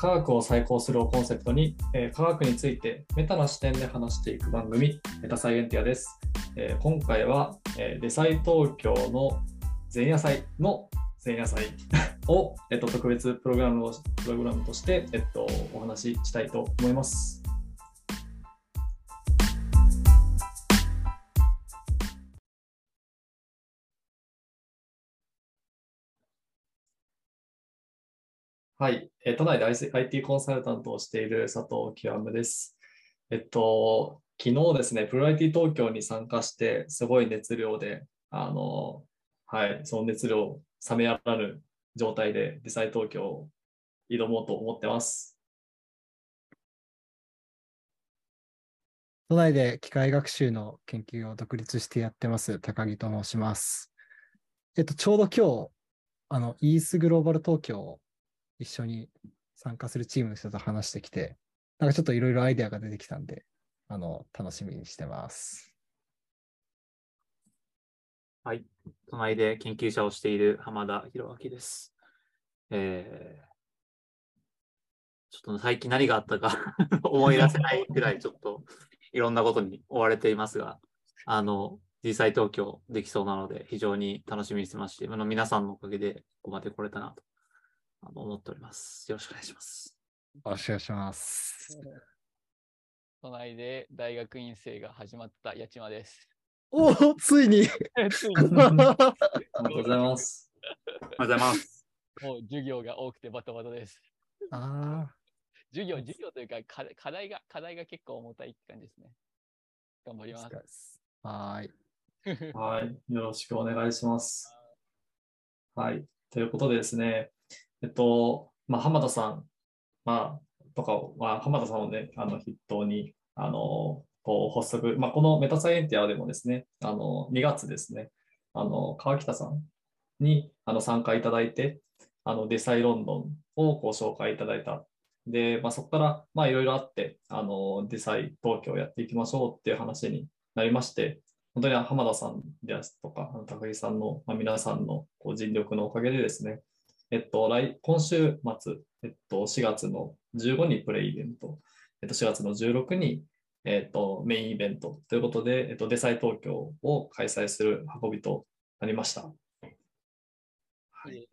科学を再考するをコンセプトに、えー、科学についてメタな視点で話していく番組、メタサイエンティアです。えー、今回は、えー、デサイ東京の前夜祭の前夜祭を、えっと、特別プログラムをプログラムとして、えっと、お話ししたいと思います。はい、えー、都内で IT コンサルタントをしている佐藤極です。えっと、昨日ですね、プロ IT 東京に参加して、すごい熱量で、あの、はい、その熱量冷めやらぬ状態でデザイ東京を挑もうと思ってます。都内で機械学習の研究を独立してやってます、高木と申します。えっと、ちょうど今日、あの、イースグローバル東京一緒に参加するチームの人と話してきて、なんかちょっといろいろアイデアが出てきたんで、あの、楽しみにしてます。はい。都内で研究者をしている浜田博明です。えー、ちょっと最近何があったか 思い出せないくらいちょっといろんなことに追われていますが、あの、実際東京できそうなので非常に楽しみにしてまして、あの皆さんのおかげでここまで来れたなとあの思っております。よろしくお願いします。よろしくお願いします。都内で大学院生が始まった八千です。おお、ついに ついにありがとうございます。ありがとうございます。もう授業が多くてバタバタです。ああ。授業、授業というか課題が、課題が結構重たいって感じですね。頑張ります。はい。はい。よろしくお願いします。はい。ということでですね、っと、まあ、浜田さん、まあ、とか、まあ、浜田さんをね、あの筆頭に、あの、こう発足、まあ、このメタサイエンティアでもですね、あの、2月ですね、あの、川北さんにあの参加いただいて、あの、デサイロンドンをご紹介いただいた。で、まあ、そこから、まあ、いろいろあって、あの、デサイ東京をやっていきましょうっていう話になりまして、本当に浜田さんですとか、高木さんの、まあ、皆さんのこう尽力のおかげでですね、えっと、来今週末、えっと、4月の15にプレイイベント、えっと、4月の16に、えっと、メインイベント。ということで、えっと、デサイ東京を開催する運びとなりました。はい、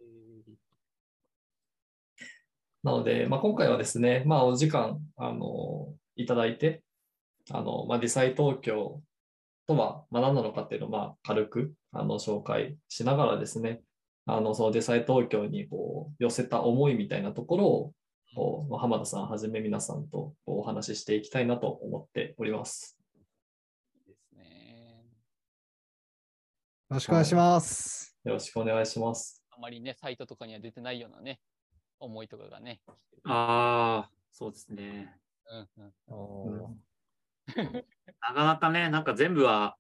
なので、まあ、今回はですね、まあ、お時間あのいただいて、あのまあ、デサイ東京とは、まあ、何なのかっていうのを、まあ、軽くあの紹介しながらですね、あのそのデサイ東京にこう寄せた思いみたいなところをこう浜田さんはじめ皆さんとお話ししていきたいなと思っております。ですね。よろしくお願いします。よろしくお願いします。あまりね、サイトとかには出てないようなね、思いとかがね。ああ、そうですね。うんうん、なかなかね、なんか全部は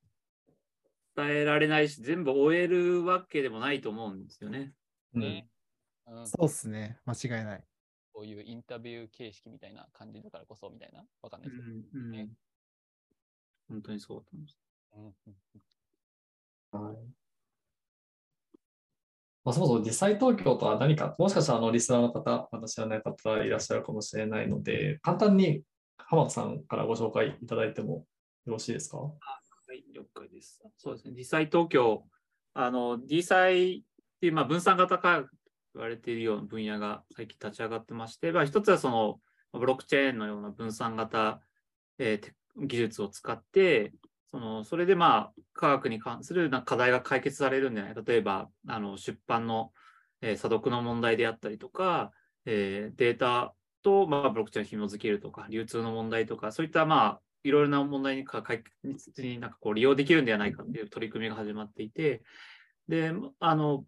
伝えられないし、全部終えるわけでもないと思うんですよね。ね。うん、そうっすね、間違いない。こういうインタビュー形式みたいな感じだからこそみたいな、わかんないですけど、うんね、本当にそうだと思います。うんはい。まあ、そもそも実際東京とは何か、もしかしたらあのリスナーの方、まだ知らない方いらっしゃるかもしれないので、簡単に浜田さんからご紹介いただいてもよろしいですか？はい、了解です。そうですね、実際東京、あの、D 祭っていう、まあ、分散型科学と言われているような分野が最近立ち上がってまして、まあ、一つはその、ブロックチェーンのような分散型、えー、技術を使って、そのそれでまあ科学に関するな課題が解決されるんじゃない例えばあの出版の、えー、査読の問題であったりとか、えー、データと、まあ、ブロックチェーンを紐付けるとか流通の問題とかそういったまあいろいろな問題に解決になんかこう利用できるんではないかっていう取り組みが始まっていて、で、あの、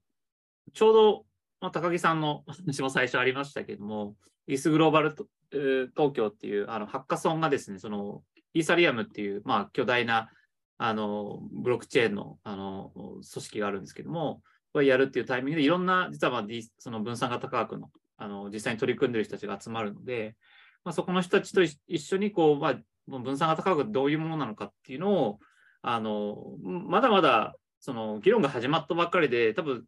ちょうど、まあ、高木さんの話も最初ありましたけども、イースグローバルと、えー、東京っていうあのハッカソンがですね、そのイーサリアムっていう、まあ、巨大なあのブロックチェーンのあの組織があるんですけども、これやるっていうタイミングで、いろんな、実は、まあ、その分散型科学のあの実際に取り組んでる人たちが集まるので、まあ、そこの人たちと一緒にこう、まあ、分散型科学どういうものなのかっていうのを、あのまだまだその議論が始まったばっかりで、多分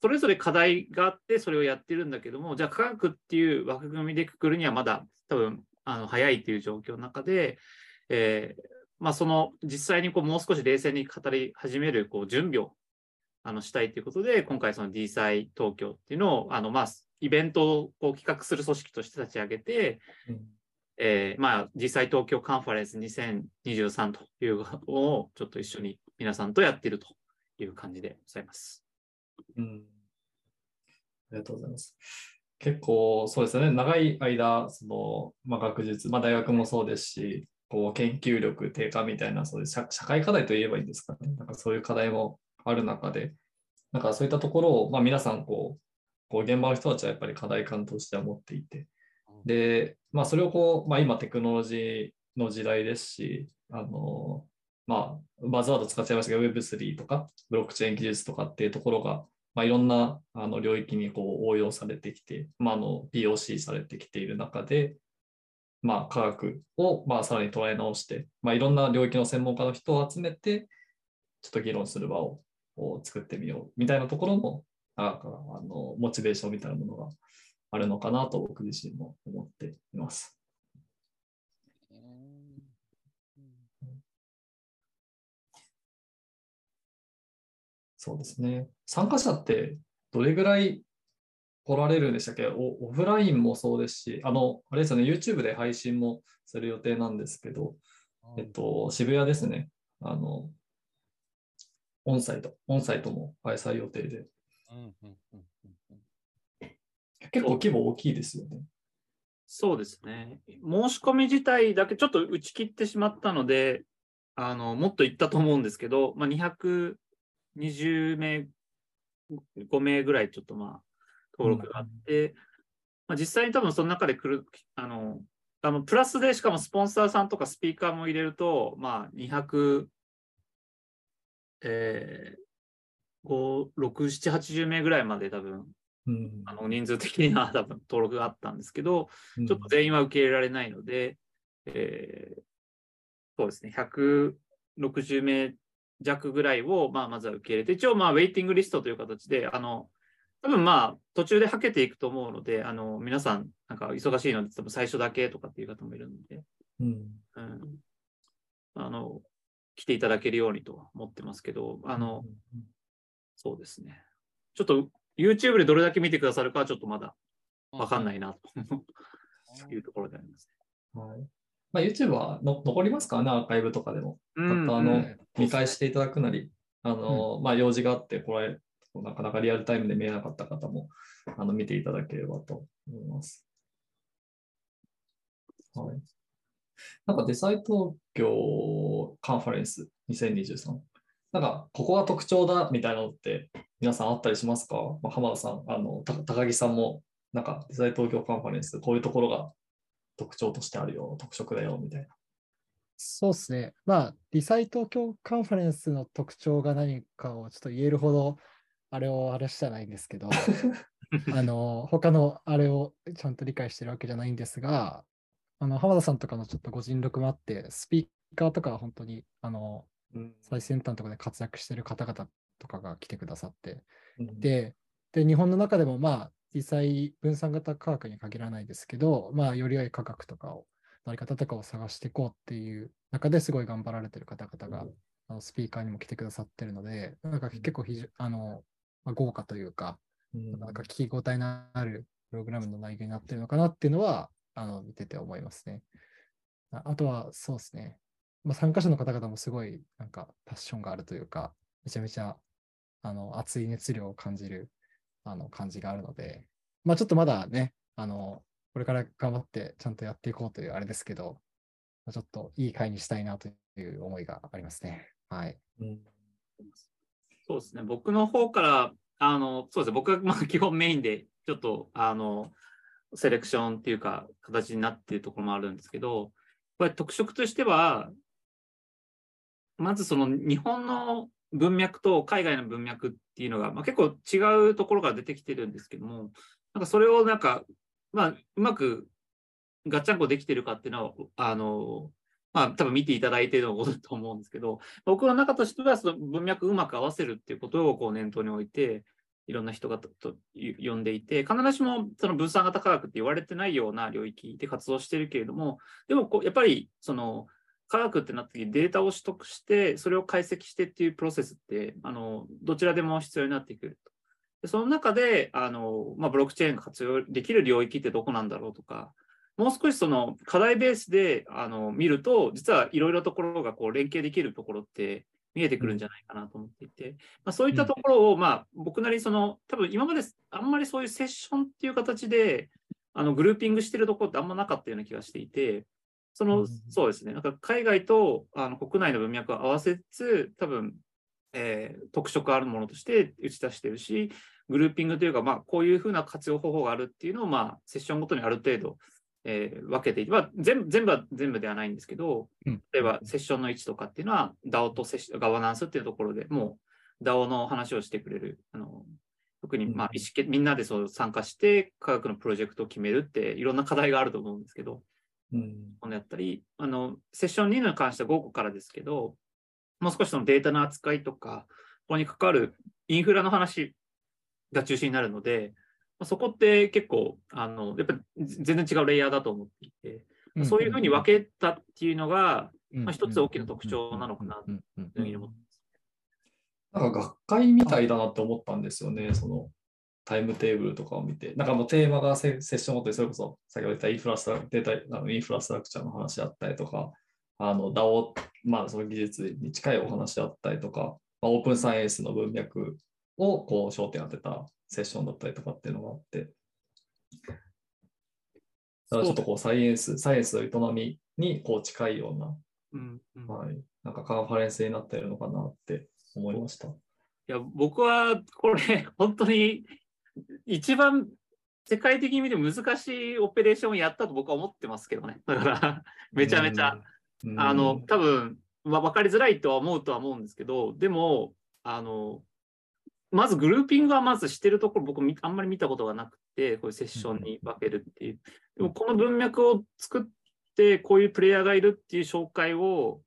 それぞれ課題があって、それをやってるんだけども、じゃあ科学っていう枠組みでくくるにはまだ多分あの早いっていう状況の中で、えーまあ、その実際にこうもう少し冷静に語り始めるこう準備をあのしたいということで、今回その D 祭東京っていうのを、あのまあ、イベントをこう企画する組織として立ち上げて、えーまあ、実際東京カンファレンス2023というのをちょっと一緒に皆さんとやっているという感じでございます。うん。ありがとうございます。結構そうですね、長い間、そのまあ、学術、まあ、大学もそうですし、こう研究力低下みたいな、そういう社社会課題といえばいいんですかね、なんかそういう課題もある中で、なんかそういったところを、まあ、皆さんこう、こう現場の人たちはやっぱり課題感としては持っていて、で、まあ、それをこう、まあ、今テクノロジーの時代ですし、あの、まあ、バズワード使っちゃいましたけど、Web3 とか、ブロックチェーン技術とかっていうところが、まあ、いろんなあの領域にこう応用されてきて、まあ、の POC されてきている中で、まあ、科学をまあさらに捉え直して、まあ、いろんな領域の専門家の人を集めて、ちょっと議論する場をを作ってみようみたいなところも、なんかあのモチベーションみたいなものがあるのかなと僕自身も思っています。うんそうですね。参加者ってどれぐらい来られるんでしたっけ？おオフラインもそうですし、あの、あれですよね、YouTube で配信もする予定なんですけど、えっと、渋谷ですね。あの、オンサイト、オンサイトも開催予定で、うんうんうんうんうん結構規模大きいですよね。そうですね。申し込み自体だけちょっと打ち切ってしまったので、あのもっといったと思うんですけど、まあ、220名、5名ぐらいちょっとまあ登録があって、まあ、実際に多分その中で来る、あの、あのプラスでしかもスポンサーさんとかスピーカーも入れると、まあ200、えー、5、6、7、80名ぐらいまで多分うん。あの人数的には 多分登録があったんですけど、うん。ちょっと全員は受け入れられないので、えーそうですね、160名弱ぐらいを、まあ、まずは受け入れて、一応、まあ、ウェイティングリストという形で、あの、多分まあ、途中ではけていくと思うので、あの、皆さん、なんか忙しいので、多分最初だけとかっていう方もいるので、うん。うん、あの、来ていただけるようにとは思ってますけど、あの、そうですね。ちょっと YouTube でどれだけ見てくださるかはちょっとまだわかんないなと。いうところでありますはい。まあ、YouTube はの残りますか？らね、アーカイブとかでも。あのうん。見返していただくなり、あの、まあ、用事があって、これ、なかなかリアルタイムで見えなかった方も、あの、見ていただければと思います。はい。なんか、デザイ東京カンファレンス2023。なんか、ここが特徴だみたいなのって、皆さんあったりしますか、まあ、浜田さん、あの、た高木さんも、なんか、デザイ東京カンファレンス、こういうところが特徴としてあるよ、特色だよ、みたいな。そうですね。まあ、リサイ東京カンファレンスの特徴が何かをちょっと言えるほど、あれをあれしてはないんですけど、あの、他のあれをちゃんと理解してるわけじゃないんですが、あの、浜田さんとかのちょっとご尽力もあって、スピーカーとかは本当に、あの、うん最先端とかで活躍してる方々とかが来てくださって、うん。で、で、日本の中でもまあ、実際分散型科学に限らないですけど、まあ、より良い科学とかを、のあり方とかを探していこうっていう中ですごい頑張られてる方々が、あのスピーカーにも来てくださってるので、なんか結構非常あの、まあ、豪華というか、うん。なんか聞き応えのあるプログラムの内容になってるのかなっていうのは、あの、見てて思いますね。ああとは、そうですね。まあ、参加者の方々もすごい、なんか、パッションがあるというか、めちゃめちゃ、あの、熱い熱量を感じる、あの、感じがあるので、まあ、ちょっとまだね、あの、これから頑張ってちゃんとやっていこうというあれですけど、ちょっといい会にしたいなという思いがありますね。はい。うんそうですね。僕の方から、あの、そうですね。僕はまあ基本メインで、ちょっと、あの、セレクションっていうか、形になっているところもあるんですけど、これ特色としては、まずその日本の文脈と海外の文脈っていうのが、まあ、結構違うところから出てきてるんですけども、なんかそれをなんか、まあ、うまくガッチャンコできてるかっていうのは、あの、まあ、多分見ていただいてのことだと思うんですけど、僕の中としてはその文脈うまく合わせるっていうことをこう念頭に置いて、いろんな人がと呼んでいて、必ずしもその分散型科学って言われてないような領域で活動してるけれども、でもこうやっぱりその科学ってなった時データを取得して、それを解析してっていうプロセスって、あのどちらでも必要になってくると。でその中であの、まあ、ブロックチェーンが活用できる領域ってどこなんだろうとか、もう少しその課題ベースであの見ると、実はいろいろところがこう連携できるところって見えてくるんじゃないかなと思っていて、まあ、そういったところを、まあ、僕なりその、多分今まであんまりそういうセッションっていう形で、あのグルーピングしてるところってあんまなかったような気がしていて、その、うんそうですね、なんか海外とあの国内の文脈を合わせつつ、多分、えー特色あるものとして打ち出してるし、グルーピングというか、まあ、こういうふうな活用方法があるっていうのを、まあ、セッションごとにある程度、えー分けていて、まあ、全部全部は全部ではないんですけど、うん。例えばセッションの位置とかっていうのは DAO とセッシガバナンスっていうところでもう DAO の話をしてくれる。あの特にまあうん意みんなでそう参加して科学のプロジェクトを決めるっていろんな課題があると思うんですけど、うん。このやったり、あのセッション2に関しては午後からですけど、もう少しそのデータの扱いとか、ここに関わるインフラの話が中心になるので、まあそこって結構、あのやっぱり全然違うレイヤーだと思っていて、そういうふうに分けたっていうのが、まあ一つ大きな特徴なのかなというふうに思ってます。なんか学会みたいだなって思ったんですよね、そのタイムテーブルとかを見て。なんかもうテーマがセセッションごとにそれこそ先ほど言ったインフラストラデータあのインフラストラクチャーの話だったりとか、あの DAO、まあその技術に近いお話だったりとか、まあ、オープンサイエンスの文脈をこう焦点当てたセッションだったりとかっていうのがあって、だからちょっとこうサイエンス、サイエンスの営みにこう近いような、うんうんはい、なんかカンファレンスになっているのかなって思いました。いや、僕はこれ、本当に一番世界的に見て難しいオペレーションをやったと僕は思ってますけどね。だから、めちゃめちゃ、うん、あの、多分、まあ、分かりづらいとは思うとは思うんですけど、でも、あの、まずグルーピングはまずしてるところ、僕みあんまり見たことがなくて、こういうセッションに分けるっていう。でも、この文脈を作って、こういうプレイヤーがいるっていう紹介を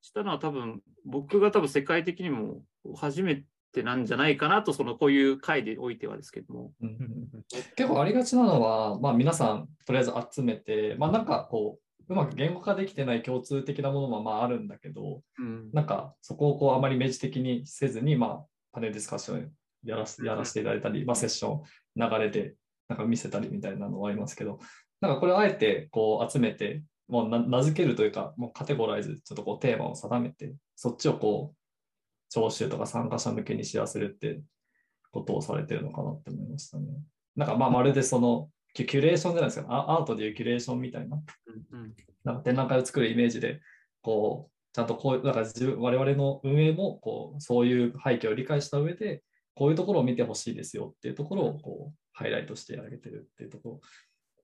したのは多分、僕が多分世界的にも初めてなんじゃないかなと、そのこういう回でおいてはですけども。うん。結構ありがちなのは、まあ、皆さんとりあえず集めて、まあ、なんかこう、うまく言語化できてない共通的なものもまああるんだけど、うん。なんかそこをこうあまり明示的にせずに、まあ、パネルディスカッションやらせやらせていただいたり、まあ、セッション流れでなんか見せたりみたいなのはありますけど、なんかこれをあえてこう集めて、もうな名付けるというか、もうカテゴライズ、ちょっとこうテーマを定めて、そっちをこう、聴衆とか参加者向けに知らせるってことをされてるのかなって思いましたね。なんかまあまるでそのキュレーションじゃないですか、アアートでいうキュレーションみたいな、なんか展覧会を作るイメージで、こう、ちゃんとこういう、だから自分我々の運営もこうそういう背景を理解した上で、こういうところを見てほしいですよっていうところをこうハイライトしてあげてるっていうところ。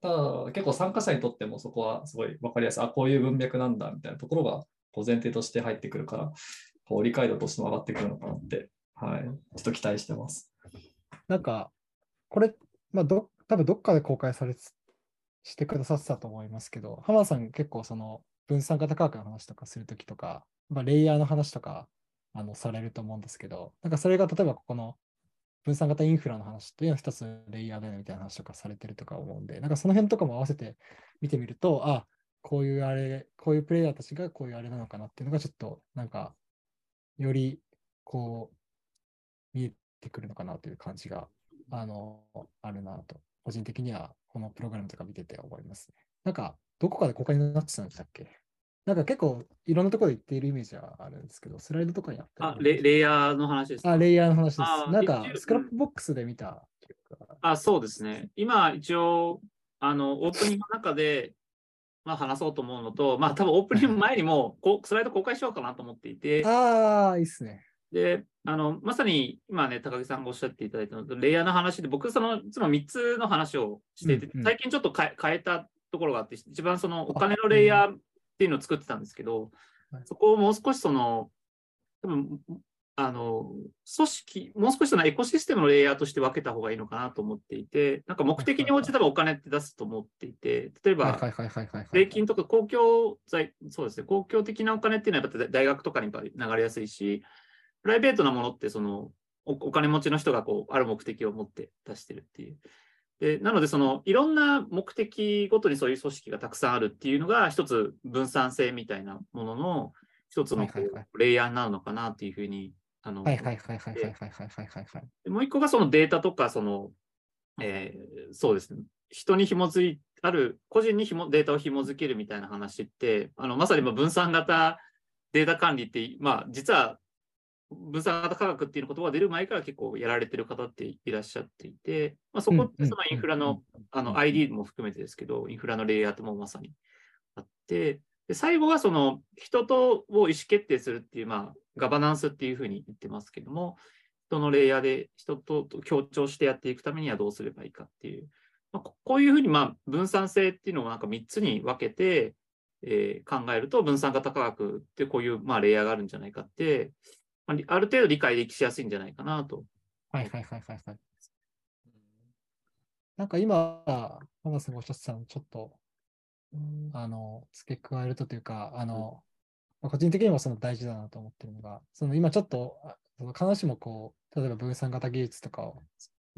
ただ、結構参加者にとってもそこはすごい分かりやすい、あ、こういう文脈なんだみたいなところがこう前提として入ってくるから、こう理解度としても上がってくるのかなって、はい、ちょっと期待してます。なんか、これ、まあ、ど、多分どっかで公開されつしてくださってたと思いますけど、浜田さん結構その分散型科学の話とかするときとか、まあ、レイヤーの話とかあのされると思うんですけど、なんかそれが例えばここの分散型インフラの話っていうのは一つレイヤーだよみたいな話とかされてるとか思うんで、なんかその辺とかも合わせて見てみると、あ、こういうあれ、こういうプレイヤーたちがこういうあれなのかなっていうのがちょっとなんか、よりこう見えてくるのかなという感じがあの、あるなと、個人的にはこのプログラムとか見てて思いますね。なんか、どこかで公開になってたんでしたっけ？なんか結構いろんなところで言っているイメージはあるんですけど、スライドとかにあったあレ、レイヤーの話ですか？あ、レイヤーの話ですあ。なんかスクラップボックスで見たあ、そうですね。今、一応、あの、オープニングの中で、まあ、話そうと思うのと、まあ、多分オープニング前にもこうスライド公開しようかなと思っていて、ああ、いいっすね。で、あの、まさに今ね、高木さんがおっしゃっていただいたのと、レイヤーの話で、僕、その、いつも3つの話をしていて、うんうん。最近ちょっと変えたところがあって、一番そのお金のレイヤーっていうのを作ってたんですけどはい、そこをもう少しその、多分あの、組織、もう少しそのエコシステムのレイヤーとして分けた方がいいのかなと思っていて、なんか目的に応じてお金って出すと思っていて、例えば。税金とか公共財、そうですね、公共的なお金っていうのはやっぱ大学とかに流れやすいし、プライベートなものってその、おお金持ちの人がこうある目的を持って出してるっていう。でなので、そのいろんな目的ごとにそういう組織がたくさんあるっていうのが、一つ分散性みたいなものの一つのレイヤーになるのかなっていうふうに。あのはいはいはいはいはいはいはいはいはいはい。でもう一個がそのデータとか、その、えーそうですね、人に紐づいある、個人に紐データを紐づけるみたいな話って、あのまさにまあ分散型データ管理って、まあ、実は分散型科学っていう言葉が出る前から結構やられてる方っていらっしゃっていて、まあ、そこってそのインフラのあの ID も含めてですけど、インフラのレイヤーともまさにあって、で最後はその人とを意思決定するっていう、まあ、ガバナンスっていうふうに言ってますけども、人のレイヤーで人と協調してやっていくためにはどうすればいいかっていう、まあ、こういうふうにまあ分散性っていうのをなんか3つに分けて、えー考えると分散型科学ってこういうまあレイヤーがあるんじゃないかって、まあある程度理解できしやすいんじゃないかなと。はいはいはいはいはい。なんか今、浜田さんがおっしゃってたの、ちょっと、あの、付け加えるとというか、あの、まあ個人的にもその大事だなと思ってるのが、その今ちょっと、あその必ずしもこう、例えば分散型技術とかを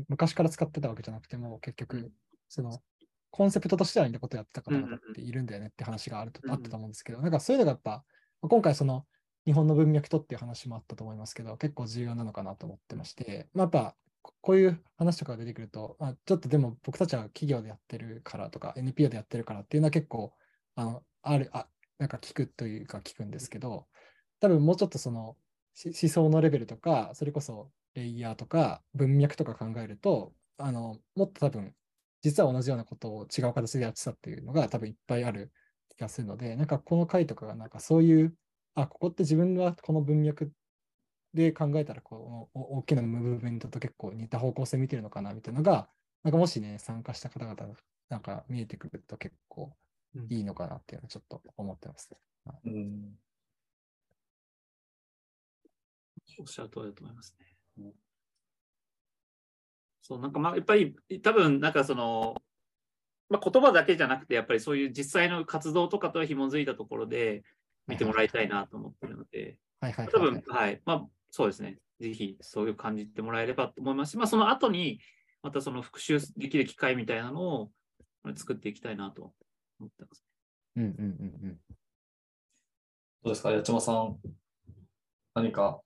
昔から使ってたわけじゃなくても、結局、その、コンセプトとしては似たことやってた方々っているんだよねって話があるとうん。あったと思うんですけど、なんかそういうのがやっぱ、今回その、日本の文脈とっていう話もあったと思いますけど、結構重要なのかなと思ってまして、まあ、やっぱこういう話とかが出てくると、あちょっとでも僕たちは企業でやってるからとか、NPO でやってるからっていうのは結構、あの、ある、あ、なんか聞くというか聞くんですけど、多分もうちょっとその思想のレベルとか、それこそレイヤーとか文脈とか考えると、あの、もっと多分、実は同じようなことを違う形でやってたっていうのが多分いっぱいある気がするので、なんかこの回とかがなんかそういう、あ、ここって自分はこの文脈で考えたらこのお大きなムーブメントと結構似た方向性見てるのかなみたいなのが、なんかもしね、参加した方々なんか見えてくると結構いいのかなっていうのはちょっと思ってますね。うん。おっしゃる通りだと思いますね。そう、なんかまあ、やっぱり多分なんかその、まあ、言葉だけじゃなくて、やっぱりそういう実際の活動とかとは紐づいたところで見てもらいたいなと思ってるので、はいはいはい、多はい分、はい、まあ、そうですね。ぜひそういう感じてもらえればと思いますし、まあ、その後に、またその復習できる機会みたいなのを作っていきたいなと思ってます。うんうんうんうん。どうですか、八島さん。何か、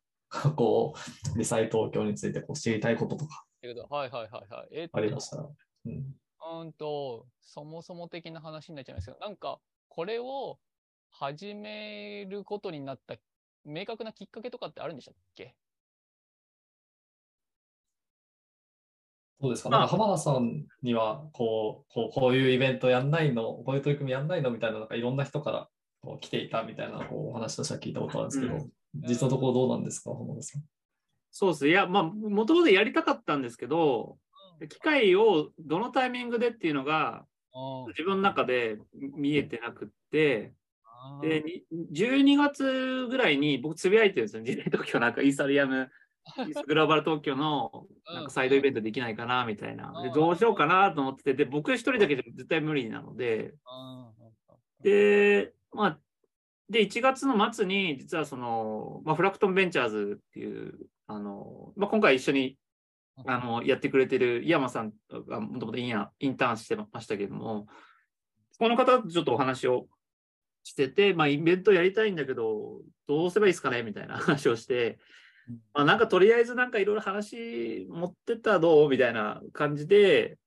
こう、リサイ東京についてこう知りたいこととかということはいはいはいはい。えっとありましたら。うんうんと、そもそも的な話になっちゃいますけど、なんか、これを始めることになった明確なきっかけとかってあるんでしたっけ？どうですか、まあ。なんか浜田さんにはこう、こう、こういうイベントやんないの、こういう取り組みやんないのみたいな、なんかいろんな人からこう来ていたみたいなこうお話としては聞いたことあるんですけど、う実のところどうなんですか、浜田さん？そうです。ね。いや、まあ、もともとやりたかったんですけど、機会をどのタイミングでっていうのがうん自分の中で見えてなくって、あで、に12月ぐらいに僕つぶやいてるんですよ。時代東京なんかイーサリアム、グローバル東京のなんかサイドイベントできないかなみたいな。で、どうしようかなと思ってて、で、僕一人だけじゃ絶対無理なので、で、まあ、で、1月の末に、実はその、まあ、フラクトンベンチャーズっていう、あの、まあ、今回一緒にあのやってくれてる井山さんがもともとインやインターンしてましたけども、この方とちょっとお話をしてて、まあ、イベントやりたいんだけど、どうすればいいですかね？みたいな 話をして、まあ、なんかとりあえずなんかいろいろ話持ってったらどう？みたいな感じで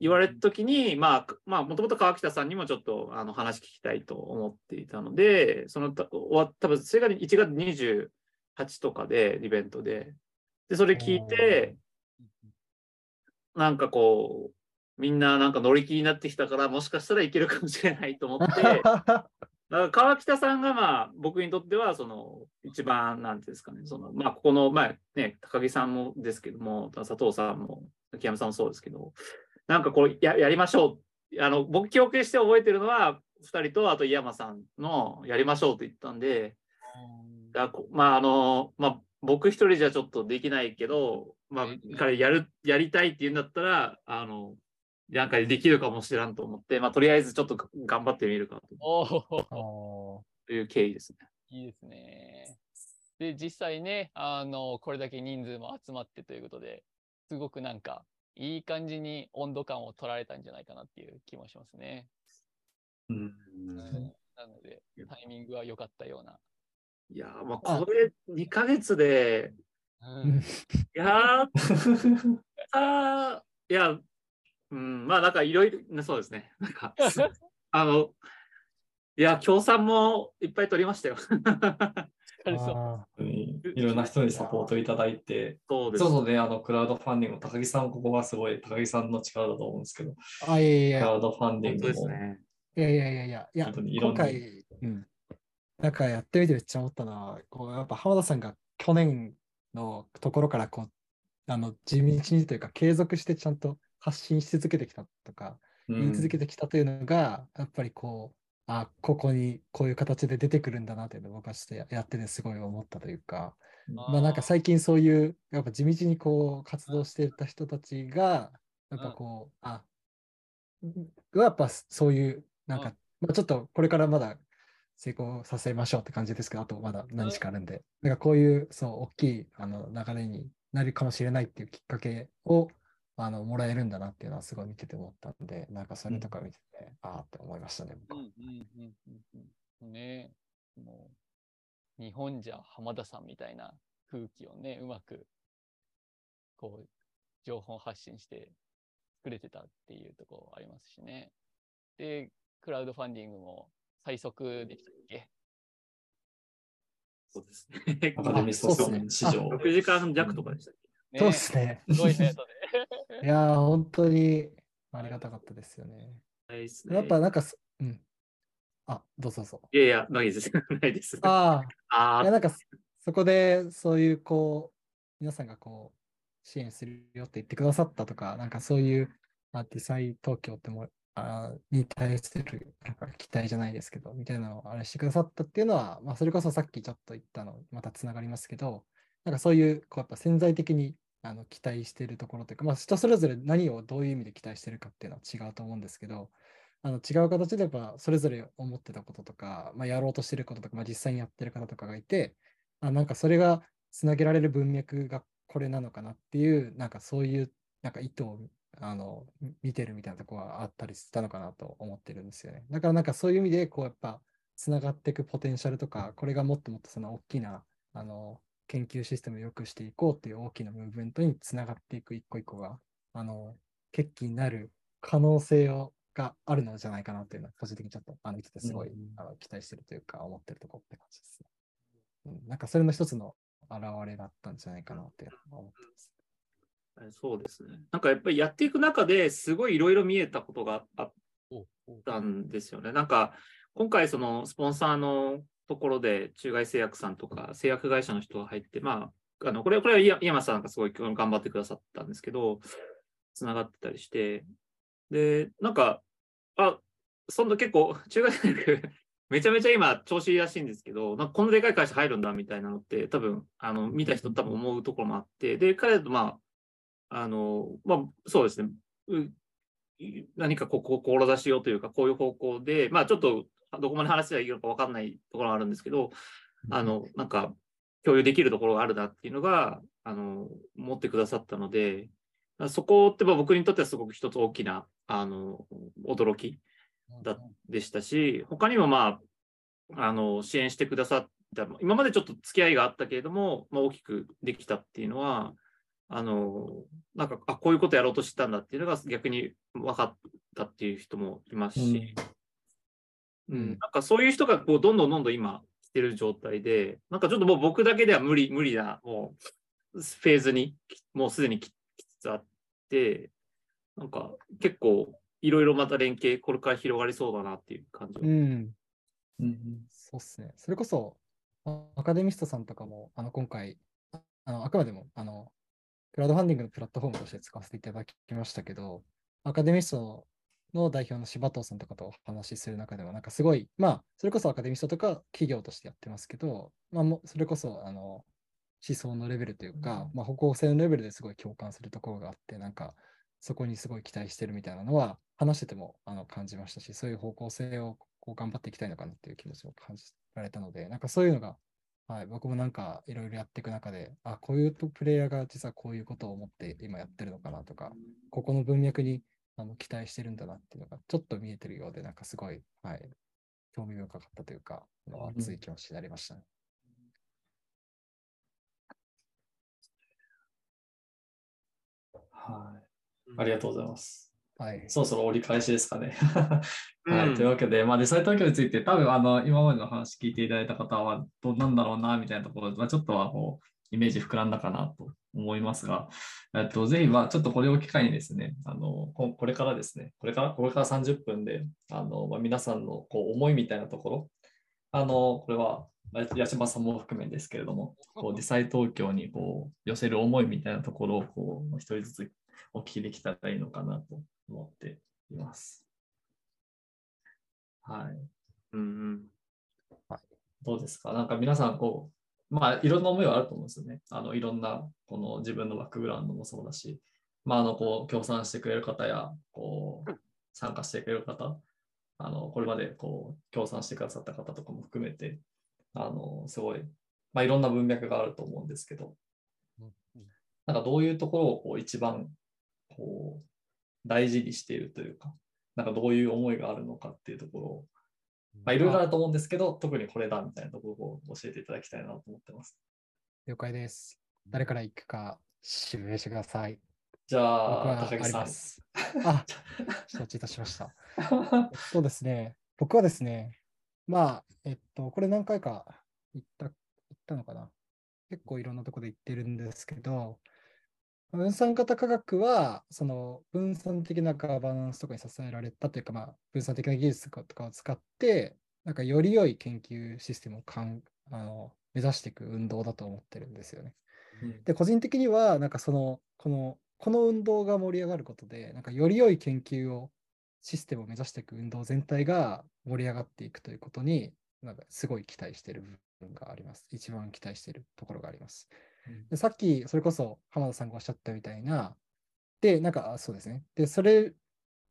言われたときに、まあ、まあ、もともと川北さんにもちょっとあの話聞きたいと思っていたので、そのた終わ多分それが1月28とかで、イベントで。で、それ聞いて、なんかこう、みんななんか乗り気になってきたから、もしかしたらいけるかもしれないと思って、だから川北さんがまあ僕にとってはその一番なんていうんですかね、そのまあここのまあね、高木さんもですけども、佐藤さんも、秋山さんもそうですけど、なんかこうややりましょう。あの僕記憶して覚えてるのは、2人とあと井山さんのやりましょうと言ったんで、だこまああの、まあ僕一人じゃちょっとできないけど、まあ彼やる、やりたいって言うんだったら、あの、なんかできるかもしれんと思って、まあとりあえずちょっと頑張ってみるかおお、おという経緯ですね。いいですね。で、実際ね、あの、これだけ人数も集まってということで、すごくなんか、いい感じに温度感を取られたんじゃないかなっていう気もしますね。うんなので、タイミングは良かったような。いやー、まあ、これ2ヶ月で、うんやったいや、うん、まあなんかいろいろ、そうですね。なんか、あの、いや、協賛もいっぱい取りましたよ。いろんな人にサポートいただいて、そうですそうそうね、あの、クラウドファンディングも、高木さん、ここがすごい、高木さんの力だと思うんですけど、ーあ、いやいやいやクラウドファンディングも、ですね。いやいやいやいや、いや本当にいろんな今回、うん。なんかやってみてめっちゃ思ったのは、こうやっぱ浜田さんが去年のところからこう、あの地道にというか継続してちゃんと発信し続けてきたとか、言い続けてきたというのが、やっぱりこう、あ、ここにこういう形で出てくるんだなっていうのを僕はしてやっててすごい思ったというか、まあ。なんか最近そういう、やっぱ地道にこう活動してた人たちが、やっぱこう、あ、がやっぱそういう、なんか、まあちょっとこれからまだ成功させましょうって感じですけど、あとまだ何日かあるんで、なんかこういう、そう、大きいあの流れになるかもしれないっていうきっかけを、あの、もらえるんだなっていうのはすごい見てて思ったんで、なんかそれとか見てて、ああって思いましたね、僕はうんうんうんうんうんねもう、日本じゃ浜田さんみたいな空気をね、うまく、こう、情報発信して作れてたっていうところありますしね。で、クラウドファンディングも最速でしたっけ？そうですね。アカデミストさそうっすねん史上。6時間弱とかでしたっけ？ねそうですね。すごい速さで。いやー、本当にありがたかったですよね。ない。やっぱなんかそ、うん。あ、どうぞどうぞ。いやいや、ないです。ないです。ああ、いやあなんかそそこでそういうこう、皆さんがこう、支援するよって言ってくださったとか、なんかそういう、あディサイ東京ってもあに対するなんか期待じゃないですけど、みたいなのをあれしてくださったっていうのは、まあそれこそさっきちょっと言ったの、またつながりますけど、なんかそういう、こうやっぱ潜在的にあの期待しているところというか、まあ人それぞれ何をどういう意味で期待してるかっていうのは違うと思うんですけど、あの違う形でやっぱそれぞれ思ってたこととか、まあ、やろうとしてることとか、まあ、実際にやってる方とかがいて、あなんかそれがつなげられる文脈がこれなのかなっていう、なんかそういうなんか意図をあの見てるみたいなところはあったりしたのかなと思ってるんですよね。だからなんかそういう意味で、こうやっぱつながっていくポテンシャルとか、これがもっともっとその大きなあの研究システムを良くしていこうっていう大きなムーブメントにつながっていく一個一個が、あの、決起になる可能性をがあるのじゃないかなというのは、個人的にちょっとあの見ててすごい、うんあの期待してるというか、思ってるところって感じですね。うん、なんかそれの一つの現れだったんじゃないかなって思ってます。そうですね。なんかやっぱりやっていく中ですごいいろいろ見えたことがあったんですよね。なんか今回そのスポンサーのところで中外製薬さんとか製薬会社の人が入って、まあ、あのこれはこれは山さんがすごい頑張ってくださったんですけど、つながってたりして、で、なんか、あ、そんな結構中外製薬 めちゃめちゃ今調子いいらしいんですけど、なんかこのでかい会社入るんだみたいなのって多分あの見た人多分思うところもあって、で、彼だとまあ、あの、まあそうですね、う何かここ、志をというか、こういう方向で、まあちょっとどこまで話せばいいのか分かんないところがあるんですけど、あの、なんか共有できるところがあるなっていうのが、あの、持ってくださったので、そこってまあ僕にとってはすごく一つ大きな、あの、驚きだでしたし、他にもまあ、あの、支援してくださった、今までちょっと付き合いがあったけれども、まあ、大きくできたっていうのは、あの、なんか、あ、こういうことやろうとしてたんだっていうのが逆に分かったっていう人もいますし、うん、なんかそういう人がこうどんどんどんどん今来てる状態で、なんかちょっともう僕だけでは無理、無理な、もう、フェーズに、もうすでに来つつあって、なんか結構いろいろまた連携、これから広がりそうだなっていう感じは。うん。うんそうっすね。それこそ、あアカデミストさんとかも、あの、今回、あの、あくまでも、あの、クラウドファンディングのプラットフォームとして使わせていただきましたけど、アカデミストの代表の柴藤さんとかとお話しする中では、なんかすごい、まあ、それこそアカデミストとか企業としてやってますけど、まあ、それこそ、あの、思想のレベルというか、まあ、方向性のレベルですごい共感するところがあって、なんか、そこにすごい期待してるみたいなのは、話しててもあの感じましたし、そういう方向性をこう頑張っていきたいのかなっていう気持ちを感じられたので、なんかそういうのがはい、僕もなんかいろいろやっていく中で、あ、こういうプレイヤーが実はこういうことを思って今やってるのかなとか、ここの文脈にあの期待してるんだなっていうのがちょっと見えてるようで、なんかすごい、はい、興味深かったというか、あの熱い気持ちになりましたね。はい。ありがとうございます。はい。そろそろ折り返しですかね。うんはい。というわけで、まあ、デサイ東京について、多分あの今までの話聞いていただいた方は、どうなんだろうな、みたいなところで、まあ、ちょっとはこうイメージ膨らんだかなと思いますが、えっと、ぜひ、まあ、ちょっとこれを機会にですね、あのここれからですね、これからこれから30分で、あのまあ、皆さんのこう思いみたいなところ、あのこれは、まあ八島さんも含めですけれども、こう デサイ東京にこう寄せる思いみたいなところをこう一人ずつお聞きできたらいいのかなと思っています。はい。うんうん。どうですか？なんか皆さん、こう、まあ、いろんな思いはあると思うんですよね。あの、いろんな、この自分のバックグラウンドもそうだし、まあ、あの、こう、協賛してくれる方や、こう、参加してくれる方、あの、これまで、こう、協賛してくださった方とかも含めて、あの、すごい、まあ、いろんな文脈があると思うんですけど、なんかどういうところをこう一番こう大事にしているというか、なんかどういう思いがあるのかっていうところを、まあ、いろいろあると思うんですけど、特にこれだみたいなところを教えていただきたいなと思ってます。了解です。誰から行くか指名してください。じゃ僕あ、高木さん。ます。あ、承知いたしました。そ うですね。僕はですね、まあ、えっと、これ何回か言った、言ったのかな。結構いろんなところで言ってるんですけど、分散型科学は、その分散的なガバナンスとかに支えられたというか、まあ、分散的な技術とかを使って、なんかより良い研究システムをかんあの目指していく運動だと思ってるんですよね。うんで、個人的には、なんかその、この、この運動が盛り上がることで、なんかより良い研究を、システムを目指していく運動全体が盛り上がっていくということに、なんかすごい期待している部分があります。一番期待しているところがあります。でさっき、それこそ浜田さんがおっしゃったみたいな、で、なんか、そうですね。で、それ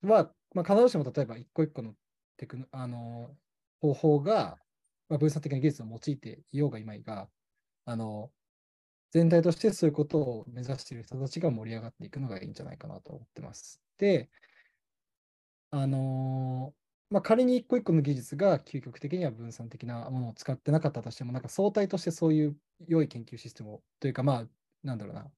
は、まあ、必ずしも例えば一個一個のテクノあの方法が、まあ、分散的な技術を用いていようがいまいが、あの、全体としてそういうことを目指している人たちが盛り上がっていくのがいいんじゃないかなと思ってます。で、あのまあ、仮に一個一個の技術が究極的には分散的なものを使ってなかったとしても、なんか相対としてそういう良い研究システムを、というか、まあ、なんだろうな、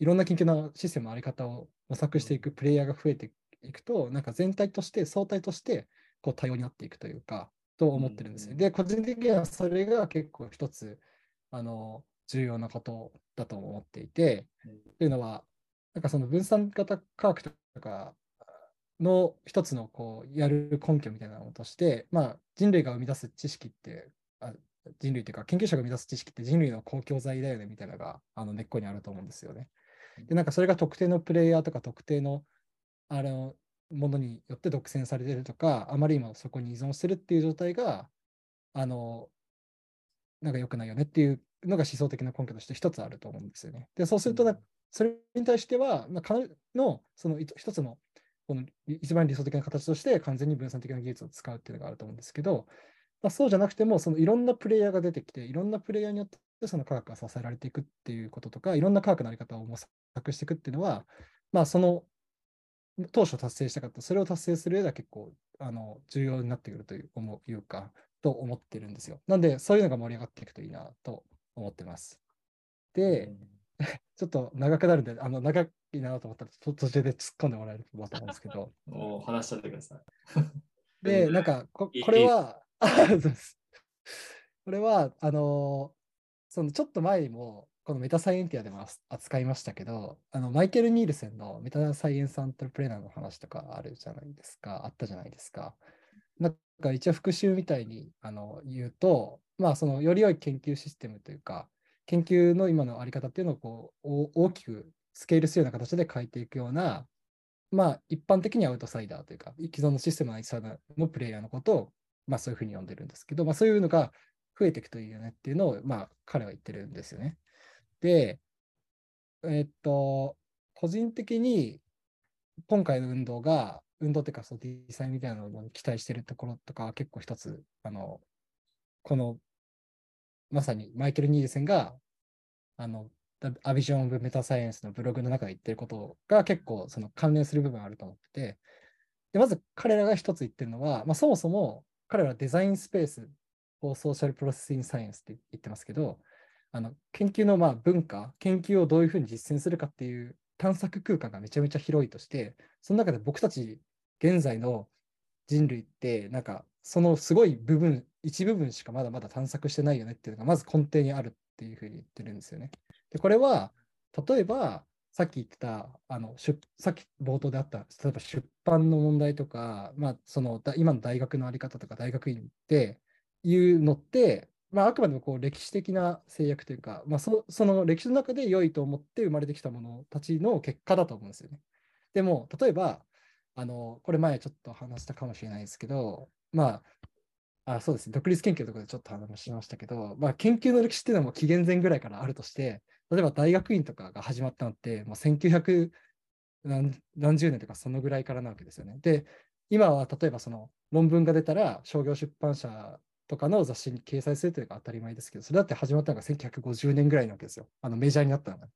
いろんな研究のシステムのあり方を模索していくプレイヤーが増えていくと、なんか全体として、相対として、こう多様になっていくというか、と思ってるんですね。うんで、個人的にはそれが結構一つ、あの、重要なことだと思っていて、というのは、なんかその分散型科学とかの一つのこうやる根拠みたいなものとして、まあ、人類が生み出す知識って、あ人類というか研究者が生み出す知識って人類の公共財だよねみたいなのがあの根っこにあると思うんですよね。で、なんかそれが特定のプレイヤーとか特定のあのものによって独占されてるとか、あまりにもそこに依存してるっていう状態が、あの、なんか良くないよねっていうのが思想的な根拠として一つあると思うんですよね。で、そうするとな、それに対しては、まあ、彼のその一一つのこの一番理想的な形として完全に分散的な技術を使うっていうのがあると思うんですけど、まあ、そうじゃなくても、そのいろんなプレイヤーが出てきて、いろんなプレイヤーによってその科学が支えられていくっていうこととか、いろんな科学のあり方を模索していくっていうのは、まあ、その当初達成したかった、それを達成する上では結構あの重要になってくるという思ういうか、と思ってるんですよ。なんで、そういうのが盛り上がっていくといいなと思ってます。で、ちょっと長くなるんで、あの長いなと思ったらと途中で突っ込んでもらえると思うんですけど、お話しちゃってください。で、なんかここれは、これは、あのそのちょっと前にも、このメタサイエンティアでも扱いましたけど、あのマイケル・ニールセンのメタサイエンス・アントレプレナーの話とかあるじゃないですか、あったじゃないですか。なんか一応復習みたいにあの言うと、まあそのより良い研究システムというか、研究の今のあり方っていうのをこう大きくスケールするような形で変えていくような、まあ一般的にアウトサイダーというか、既存のシステムのアウトサイダーのプレイヤーのことを、まあそういうふうに呼んでるんですけど、まあそういうのが増えていくといいよねっていうのを、まあ彼は言ってるんですよね。で、えっと、個人的に今回の運動が、運動っていうか、そうデザインみたいなのに期待してるところとかは結構一つ、あの、このまさにマイケル・ニールセンが、あの、アビジョン・オブ・メタ・サイエンスのブログの中で言ってることが結構その関連する部分あると思ってて、でまず彼らが一つ言ってるのは、まあ、そもそも彼らはデザインスペースをソーシャルプロセスインサイエンスって言ってますけど、あの研究のまあ文化、研究をどういうふうに実践するかっていう探索空間がめちゃめちゃ広いとして、その中で僕たち現在の人類って、なんかそのすごい部分、一部分しかまだまだ探索してないよねっていうのがまず根底にあるっていうふうに言ってるんですよね。で、これは例えばさっき言ってた、あのさっき冒頭であった、例えば出版の問題とか、まあ、その今の大学のあり方とか大学院っていうのって、まあ、あくまでもこう歴史的な制約というか、まあそ、その歴史の中で良いと思って生まれてきたものたちの結果だと思うんですよね。でも、例えば、あのこれ前ちょっと話したかもしれないですけど、まあ、あそうですね、独立研究のところでちょっと話しましたけど、まあ、研究の歴史っていうのはもう紀元前ぐらいからあるとして、例えば大学院とかが始まったのって、もう1900何何十年とかそのぐらいからなわけですよね。で、今は例えばその論文が出たら商業出版社とかの雑誌に掲載するというのが当たり前ですけど、それだって始まったのが1950年ぐらいなわけですよ。あのメジャーになったのが。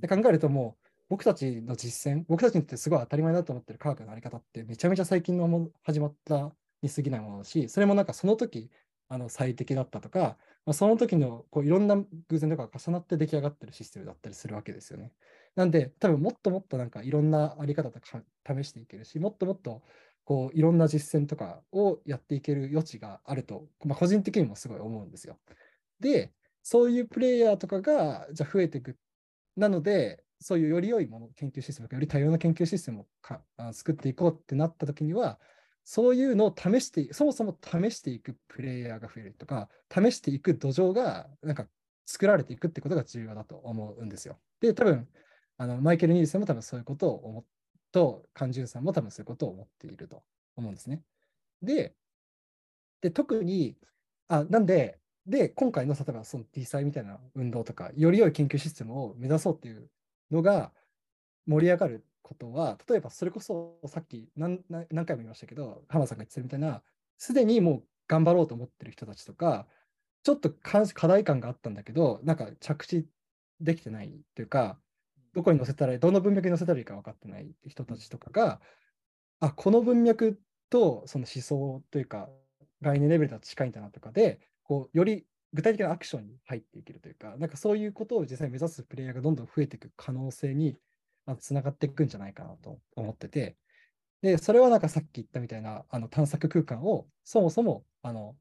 で考えるともう僕たちの実践、僕たちにとってすごい当たり前だと思ってる科学のあり方ってめちゃめちゃ最近のもの始まったに過ぎないものだし、それもなんかその時あの最適だったとか、まあ、その時のこういろんな偶然とかが重なって出来上がってるシステムだったりするわけですよね。なんで多分もっともっとなんかいろんなあり方とか試していけるし、もっともっとこういろんな実践とかをやっていける余地があると、まあ、個人的にもすごい思うんですよ。で、そういうプレイヤーとかがじゃあ増えていく。なので、そういうより良いもの、研究システムとか、より多様な研究システムをか作っていこうってなったときには、そういうのを試して、そもそも試していくプレイヤーが増えるとか、試していく土壌がなんか作られていくってことが重要だと思うんですよ。で、多分あのマイケル・ニールセンも多分そういうことを思っと、カンジュンさんも多分そういうことを思っていると思うんですね。で、で特に、あなんで、で、今回の例えばその D サイみたいな運動とか、より良い研究システムを目指そうっていうのが盛り上がることは、例えばそれこそさっき何何回も言いましたけど、浜田さんが言ってるみたいな、すでにもう頑張ろうと思ってる人たちとか、ちょっと課題感があったんだけど、なんか着地できてないというか、どこに載せたらいい、どの文脈に載せたらいいか分かってない人たちとかが、あ、この文脈とその思想というか、概念レベルと近いんだなとかで、こうより具体的なアクションに入っていけるというか、なんかそういうことを実際に目指すプレイヤーがどんどん増えていく可能性につながっていくんじゃないかなと思ってて、で、それはなんかさっき言ったみたいなあの探索空間をそもそもあの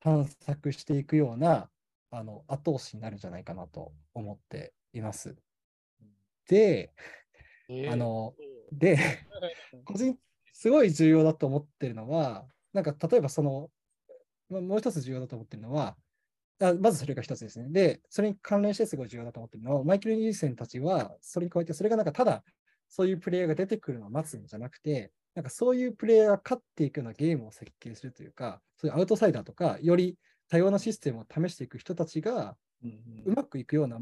探索していくようなあの後押しになるんじゃないかなと思っています。で、あの、で、個人すごい重要だと思ってるのは、なんか例えばその、まもう一つ重要だと思ってるのは、あまずそれが一つですね。で、それに関連してすごい重要だと思ってるのは、マイケル・ニーセンたちは、それに加えて、それがなんかただ、そういうプレイヤーが出てくるのを待つんじゃなくて、なんかそういうプレイヤーが勝っていくようなゲームを設計するというか、そういうアウトサイダーとか、より多様なシステムを試していく人たちが、うまくいくような、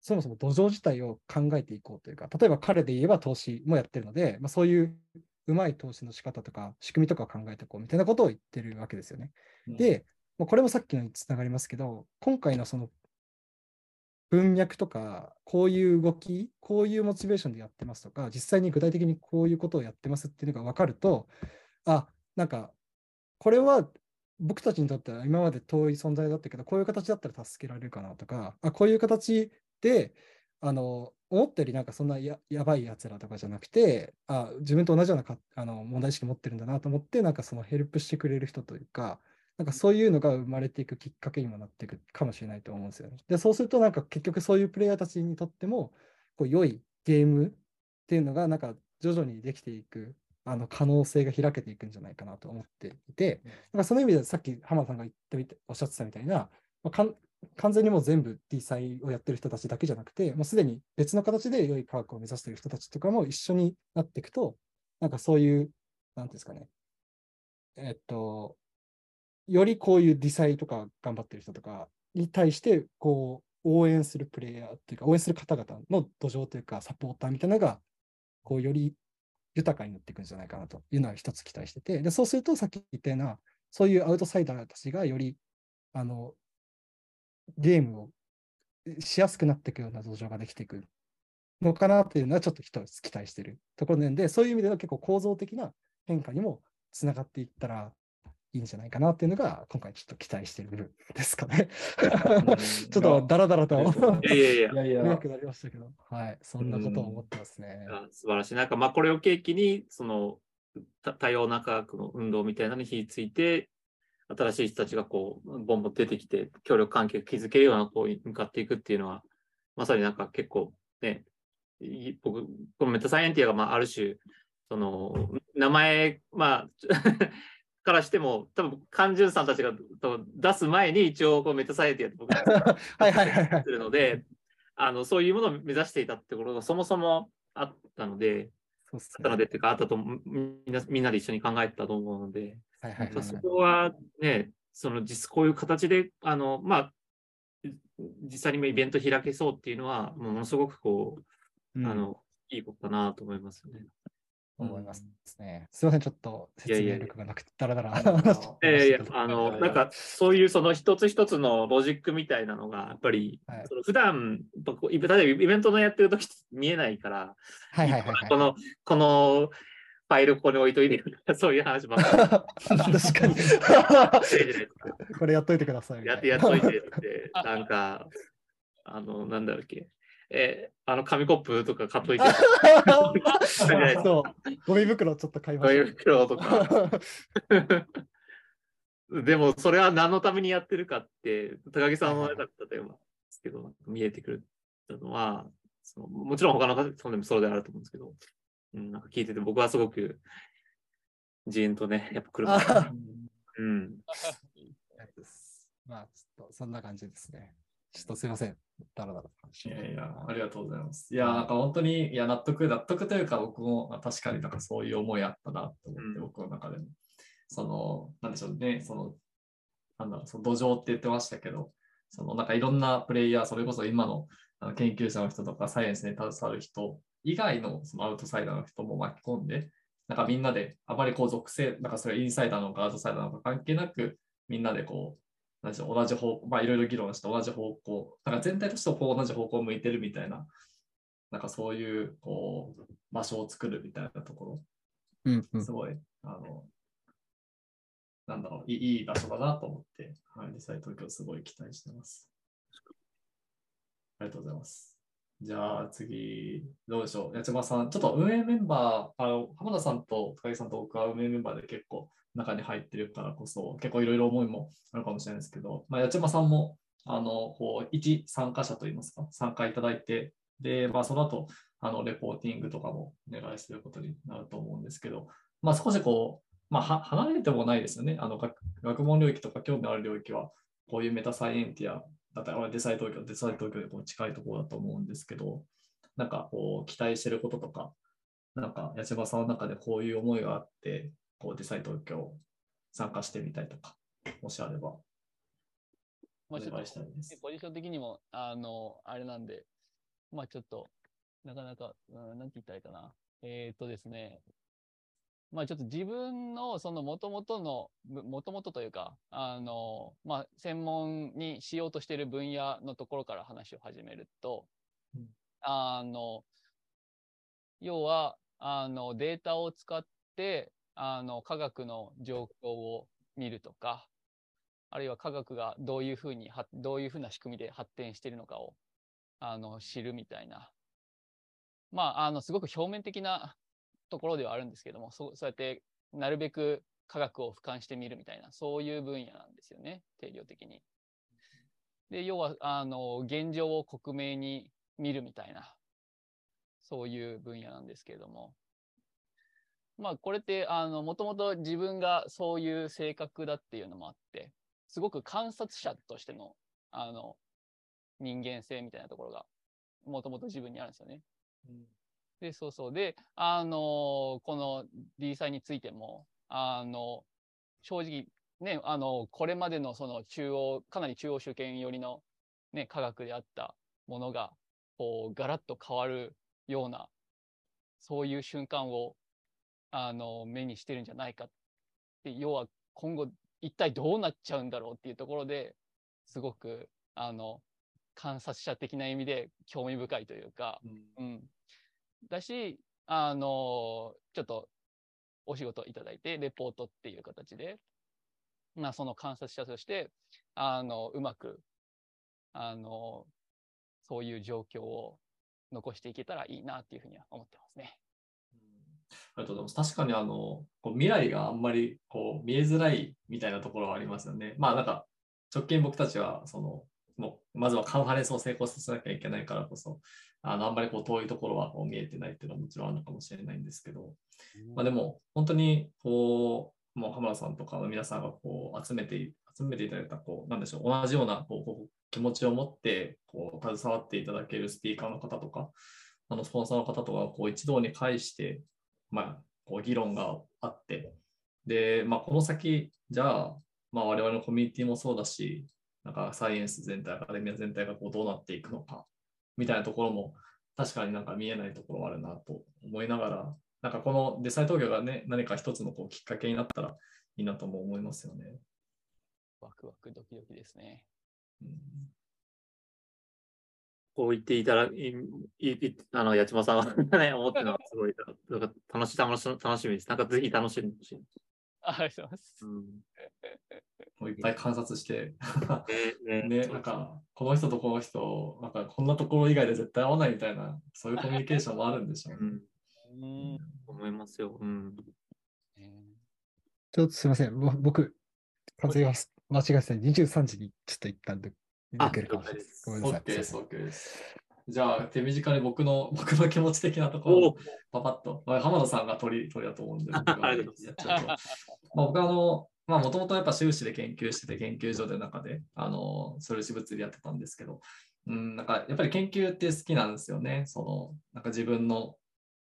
そもそも土壌自体を考えていこうというか、例えば彼で言えば投資もやってるので、まあ、そういううまい投資の仕方とか、仕組みとかを考えていこうみたいなことを言ってるわけですよね。で、もうこれもさっきのにつながりますけど、今回のその文脈とか、こういう動き、こういうモチベーションでやってますとか、実際に具体的にこういうことをやってますっていうのが分かると、あ、なんか、これは僕たちにとっては今まで遠い存在だったけど、こういう形だったら助けられるかなとか、あこういう形で、あの、思ったよりなんかそんなややばいやつらとかじゃなくて、あ自分と同じようなかあの問題意識持ってるんだなと思って、なんかそのヘルプしてくれる人というか、なんかそういうのが生まれていくきっかけにもなっていくかもしれないと思うんですよね。で、そうするとなんか結局そういうプレイヤーたちにとっても、こう良いゲームっていうのがなんか徐々にできていくあの可能性が開けていくんじゃないかなと思っていて、なんかその意味でさっき浜田さんが言ってみておっしゃってたみたいな、まあ、完全にもう全部 D 祭をやってる人たちだけじゃなくて、もうすでに別の形で良い科学を目指している人たちとかも一緒になっていくと、なんかそういう、なんていうんですかね、えっと、よりこういうディサイとか頑張ってる人とかに対して、こう、応援するプレイヤーっていうか、応援する方々の土壌というか、サポーターみたいなのが、こう、より豊かになっていくんじゃないかなというのは一つ期待してて、で、そうするとさっき言ったような、そういうアウトサイダーたちがより、あの、ゲームをしやすくなっていくような土壌ができていくのかなっていうのはちょっと一つ期待しているところなんで、そういう意味では結構構造的な変化にもつながっていったらいいんじゃないかなっていうのが、今回ちょっと期待してる部分ですかね。ちょっとダラダラといやいやいやい、やくなりましたけど、はい、そんなことを思ってますね。あ素晴らしい。なんか、まあ、これを契機に、その、た多様な科学の運動みたいなのに火ついて、新しい人たちがこう、ボンボン出てきて、協力関係を築けるような方に向かっていくっていうのは、まさになんか結構ね、い僕、このメタサイエンティアが、まあ、ある種、その、名前、まあ、からしても、多分、カンジュンさんたちが出す前に一応、こうメタサイエンティアって僕が はいはいはいはいす。るので、あの、そういうものを目指していたってことがそもそもあったので、そうっすあったのね。でっていうか、あったとみみんなみんなで一緒に考えてたと思うので、はいはいはいそこはね、その実こういう形で、あの、まあ、実際にもイベント開けそうっていうのは、ものすごくこう、うんあの、いいことだなと思いますよね。思いますね。すいません、ちょっと説明力がなくて、だらだらいやいやあの、やなんか、そういうその一つ一つのロジックみたいなのが、やっぱり、はいその普段、例えばイベントのやってる時見えないから、はいはいはいはい。この、このファイルここに置いといて そういう話ばっか確かに。これやっといてくださいいな。やってやっといてって、なんか、あの、なんだっけ、えーあの紙コップとか買っといて、そう、ゴミ袋ちょっと買いま紙し袋とか。でも、それは何のためにやってるかって、高木さんのあれだったと思うんですけど、見えてくるのは、そのもちろん他の方でもそうであると思うんですけど、うん、なんか聞いてて、僕はすごく、ジーンとね、やっぱ車、あうん、まあ、ちょっとそんな感じですね。ちょっとすいません。だらだら。いやいや、ありがとうございます。いや、なんか本当に、いや、納得、納得というか、僕もまあ確かになんかそういう思いあったなと思って、うん僕の中でも。その、なんでしょうね、その、なんだろう、その土壌って言ってましたけど、そのなんかいろんなプレイヤー、それこそ今のあの研究者の人とかサイエンスに携わる人以外のそのアウトサイダーの人も巻き込んで、なんかみんなで、あまりこう属性、なんかそれインサイダーなのかアウトサイダーなのか関係なく、みんなでこう同じ方向、まあいろいろ議論して同じ方向、なんか全体としてこう同じ方向を向いてるみたいな、なんかそういうこう場所を作るみたいなとこうんうろ、すごい、あの、なんだろう、いい場所だなと思って、はい、実際東京すごい期待してます。ありがとうございます。じゃあ次、どうでしょう。八幡さん、ちょっと運営メンバー、あの浜田さんと高木さんと僕は運営メンバーで結構中に入ってるからこそ、結構いろいろ思いもあるかもしれないですけど、まあ、八幡さんも、あの、こう、一参加者といいますか、参加いただいて、で、まあ、その後、あの、レポーティングとかもお願いすることになると思うんですけど、まあ、少しこう、まあ、離れてもないですよね。あの、学学問領域とか興味のある領域は、こういうメタサイエンティアだったり、デサイ東京、デサイ東京でこう近いところだと思うんですけど、なんかこう、期待してることとか、なんか、八幡さんの中でこういう思いがあって、こう、デサイ東京参加してみたいとか、もしあれば、お願いしたいですと、。ポジション的にも、あの、あれなんで、まあちょっと、なかなか、うん、なんて言ったらいいかな。えっ、とですね、まあちょっと自分のその元々の、元々というか、あの、まあ専門にしようとしている分野のところから話を始めると、うんあの、要は、あの、データを使って、あの、科学の状況を見るとか、あるいは科学がどういうふうに、どういうふうな仕組みで発展しているのかを、あの、知るみたいな。まあ、あの、すごく表面的なところではあるんですけども、そう、そうやって、なるべく科学を俯瞰してみるみたいな、そういう分野なんですよね、定量的に。で、要は、あの、現状を克明に見るみたいな、そういう分野なんですけれども。まあ、これって、あの、もともと自分がそういう性格だっていうのもあって、すごく観察者としての、あの、人間性みたいなところが、もともと自分にあるんですよね。で、そうそう。で、あの、この D 祭についても、あの、正直、ね、あの、これまでのその中央、かなり中央集権寄りのね、科学であったものが、こう、ガラッと変わるような、そういう瞬間を、あの、目にしてるんじゃないかって、要は今後一体どうなっちゃうんだろうっていうところですごく、あの、観察者的な意味で興味深いというか、うんうん。だし、あの、ちょっとお仕事いただいて、レポートっていう形で、まあ、その観察者として、あの、うまく、あの、そういう状況を残していけたらいいなっていうふうには思ってますね。ありがとうございます。確かにあの、こう未来があんまりこう見えづらいみたいなところはありますよね。まあなんか、直近僕たちは、その、もうまずはカンファレンスを成功させなきゃいけないからこそ、あのあんまりこう遠いところはこう見えてないっていうのはもちろんあるのかもしれないんですけど、まあ、でも本当にこう、もう浜田さんとかの皆さんがこう集めて、集めていただいた、こう、なんでしょう、同じようなこうこう気持ちを持って、こう、携わっていただけるスピーカーの方とか、あのスポンサーの方とかをこう一堂に会して、まあ、こう議論があって、で、まあ、この先、じゃあ、まあ、我々のコミュニティもそうだし、なんかサイエンス全体、アカデミア全体がこうどうなっていくのか、みたいなところも、確かになんか見えないところはあるなと思いながら、なんかこのデサイ東京がね、何か一つのこうきっかけになったらいいなとも思いますよね。ワクワクドキドキですね。うんこう言っていただい、いいあの、八島さんがね、思ってるのはすごい、なんか楽し楽し楽しみです。なんかぜひ楽しんでほしい。ありがとうございます。うん。もういっぱい観察して、ね、ね、ね、なんか、この人とこの人、なんかこんなところ以外で絶対合わないみたいな、そういうコミュニケーションもあるんでしょうね。うん、うん思いますよ。うん。ちょっとすみません。ぼ僕、完成が間違えてた23時にちょっと一旦抜抜けるかもしれないです。ごめんなさい。OK です、OK です。じゃあ、手短に僕の 僕の気持ち的なところおをパパッと、まあ、浜田さんが取り取りだと思うんで、僕は あの、まあ、もともとやっぱ修士で研究してて、研究所で中で、あの、素粒子物理やってたんですけど、うん、なんかやっぱり研究って好きなんですよね。その、なんか自分の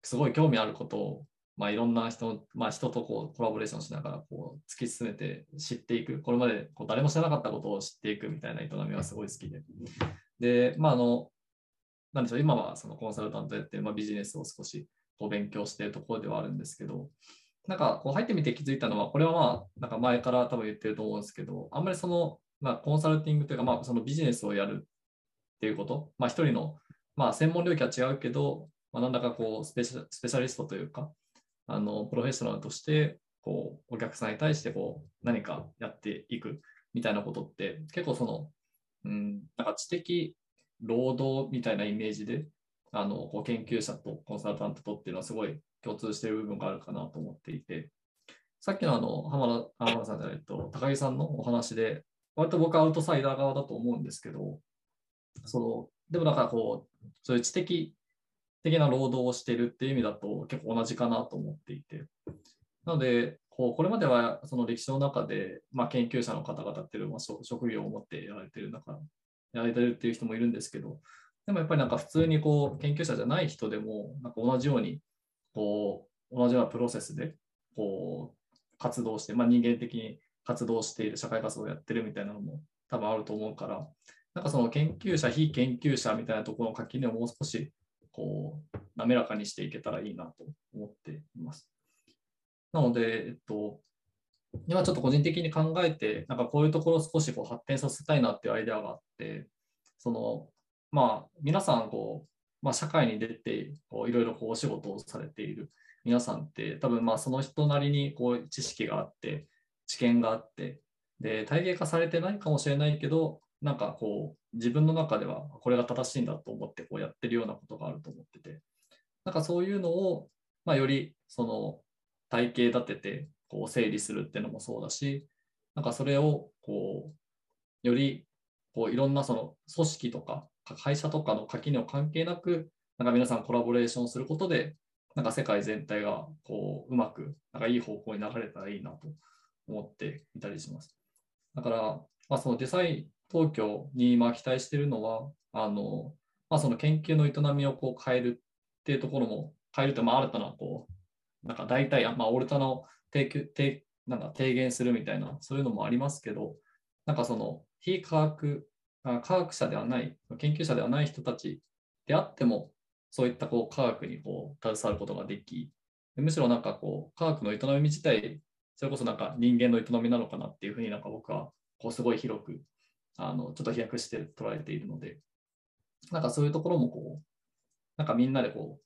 すごい興味あることを、まあ、いろんな人、まあ、人とこうコラボレーションしながらこう突き進めて知っていく、これまでこう誰も知らなかったことを知っていくみたいな営みはすごい好きで。で、まあ、あの、なんでしょう、今はそのコンサルタントやって、まあ、ビジネスを少しこう勉強しているところではあるんですけど、なんかこう入ってみて気づいたのは、これはまあ、なんか前から多分言ってると思うんですけど、あんまりその、まあ、コンサルティングというか、まあ、そのビジネスをやるっていうこと、まあ、一人の、まあ、専門領域は違うけど、まあ、なんだかこうスペシャ、スペシャリストというか、あの、プロフェッショナルとして、こう、お客さんに対して、こう、何かやっていくみたいなことって、結構その、うん、なんか知的労働みたいなイメージで、あの、こう研究者とコンサルタントとっていうのはすごい共通している部分があるかなと思っていて、さっきのあの、浜田浜田さんじゃないと、高木さんのお話で、割と僕はアウトサイダー側だと思うんですけど、その、でもだからこう、そういう知的的な労働をしてるっていう意味だと結構同じかなと思っていて。なので、こうこれまではその歴史の中で、まあ、研究者の方々っていう、まあ、職職業を持ってやられてる中、やられてるっていう人もいるんですけど、でもやっぱりなんか普通にこう研究者じゃない人でも、なんか同じように、こう、同じようなプロセスで、こう、活動して、まあ、人間的に活動している、社会活動をやってるみたいなのも多分あると思うから、なんかその研究者、非研究者みたいなところの垣根をもう少し、こう、滑らかにしていけたらいいなと思っています。なので、えっと、今ちょっと個人的に考えて、なんかこういうところを少しこう発展させたいなっていうアイデアがあって、その、まあ、皆さん、こう、まあ、社会に出て、こういろいろこうお仕事をされている皆さんって、多分まあその人なりにこう知識があって、知見があって、で、体系化されてないかもしれないけど、なんかこう、自分の中ではこれが正しいんだと思ってこうやってるようなことがあると思ってて、なんかそういうのを、まあ、よりその体系立ててこう整理するっていうのもそうだし、なんかそれをこう、よりこういろんなその組織とか会社とかの垣根を関係なく、なんか皆さんコラボレーションすることで、なんか世界全体がこううまく、なんかいい方向に流れたらいいなと思っていたりします。だから、まあ、そのデザイン東京に今期待しているのは、あの、まあ、その研究の営みをこう変えるっていうところも、変えると、まあ、新たな、こう、なんか大体、まあ、オルタナを提供提なんか提言するみたいな、そういうのもありますけど、なんかその、非科学、科学者ではない、研究者ではない人たちであっても、そういったこう科学にこう携わることができ、むしろなんかこう、科学の営み自体、それこそなんか人間の営みなのかなっていうふうになんか僕はこうすごい広くあのちょっと飛躍して捉えているので、なんかそういうところもこう、なんかみんなでこ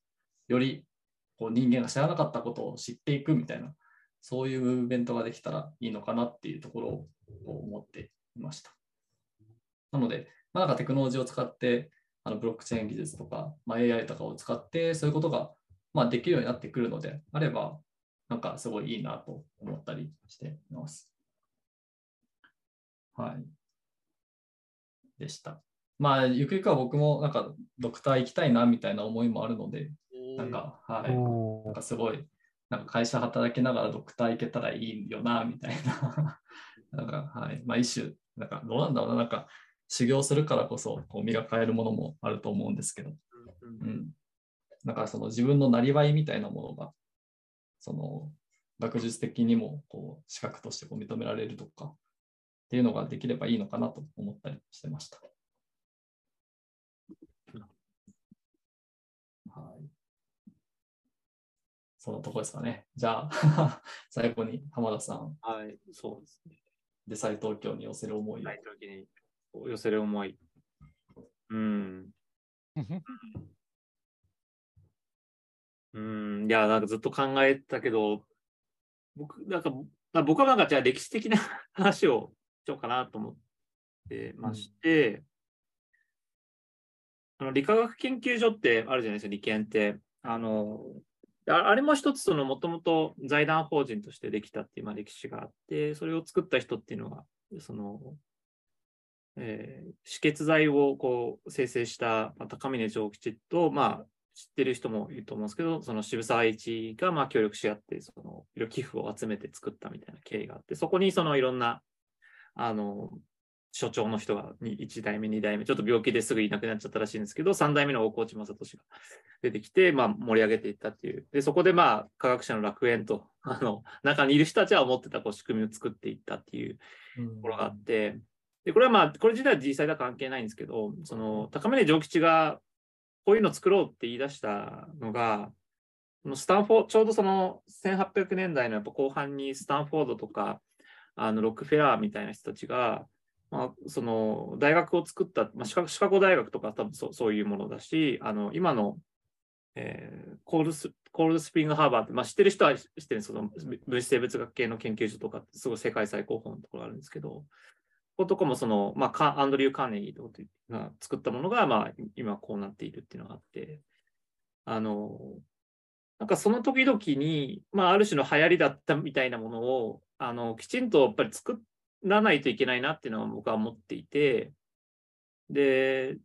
う、よりこう人間が知らなかったことを知っていくみたいな、そういうムーブメントができたらいいのかなっていうところを思っていました。なので、まあ、なんかテクノロジーを使って、あのブロックチェーン技術とか、まあ、AI とかを使って、そういうことが、まあ、できるようになってくるのであれば、なんかすごいいいなと思ったりしています。はい。でした。まあ、ゆくゆくは僕もなんかドクター行きたいなみたいな思いもあるので、なんか、はい。なんかすごい、なんか会社働きながらドクター行けたらいいよな、みたいな。なんか、はい。まあ一種、なんかどうなんだろうな、なんか修行するからこそ、こう身が変えるものもあると思うんですけど、うん。だからその自分のなりわいみたいなものが、その学術的にもこう資格としてこう認められるとかっていうのができればいいのかなと思ったりしてました。はい。そのとこですかね。じゃあ、最後に浜田さん、はい、そうですね。デサイ東京に寄せる思いを。ない時に寄せる思い。うん。うん、いや、なんかずっと考えてたけど、僕、なんか、まあ僕はなんかじゃあ歴史的な話をしようかなと思ってまして、あの理化学研究所ってあるじゃないですか、理研って。あの、あれも一つそのもともと財団法人としてできたっていうまあ歴史があって、それを作った人っていうのが、その、えー止血剤をこう生成した、高峰長吉と、まあ、知ってる人もいると思うんですけど、その渋沢栄一がまあ協力し合って、その寄付を集めて作ったみたいな経緯があって、そこにそのいろんな、あの、所長の人が1代目、2代目、ちょっと病気ですぐいなくなっちゃったらしいんですけど、3代目の大河内正俊が出てきて、まあ、盛り上げていったっていう。で、そこでまあ、科学者の楽園と、あの、中にいる人たちは思ってたこう仕組みを作っていったっていうところがあって、で、これはまあ、これ自体は実際とは関係ないんですけど、その、高峰上吉がこういうの作ろうって言い出したのが、スタンフォード、ちょうどその1800年代のやっぱ後半にスタンフォードとか、あのロックフェラーみたいな人たちが、まあ、その大学を作った、まあ、シカシカゴ大学とか多分そうそういうものだし、あの今の、えーコールスコールスプリングハーバーって、まあ、知ってる人は知ってるその分子生物学系の研究所とかすごい世界最高峰のところあるんですけど、こことかもその、まあ、アンドリュー・カーネギーとかが作ったものが、まあ、今こうなっているっていうのがあって、あの、なんかその時々に、まあ、ある種の流行りだったみたいなものを、あの、きちんとやっぱり作らないといけないなっていうのは僕は思っていて、で、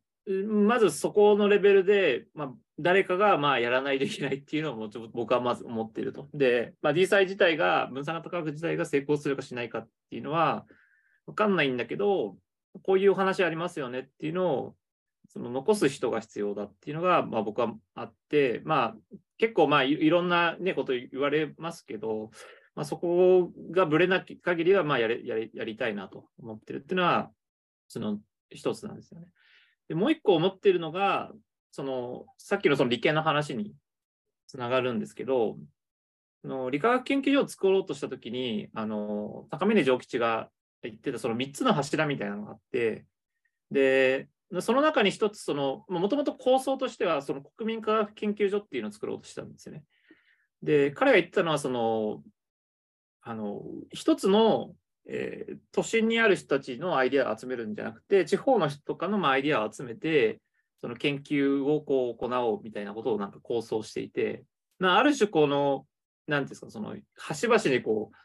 まずそこのレベルで、まあ、誰かがまあやらないといけないっていうのをちろん僕はまず思っていると。で、まあ、D イ自体が、分散型科学自体が成功するかしないかっていうのは、わかんないんだけど、こういうお話ありますよねっていうのを、その残す人が必要だっていうのが、まあ、僕はあって、まあ、結構まあいろんな、ね、こと言われますけど、まあ、そこがぶれなき限りはまあやれやれやりたいなと思ってるっていうのは、その一つなんですよね。でもう一個思ってるのが、そのさっきのその理系の話につながるんですけど、の理化学研究所を作ろうとしたときに、あの高峰上吉が言ってたその3つの柱みたいなのがあって、で、その中に一つ、その、もともと構想としては、国民科学研究所っていうのを作ろうとしたんですよね。で、彼が言ってたのは、その、あの、一つの、えー都心にある人たちのアイデアを集めるんじゃなくて、地方の人とかのまあアイデアを集めて、その研究をこう行おうみたいなことをなんか構想していて、まあ、ある種この、なんていうんですか、その、端々にこう、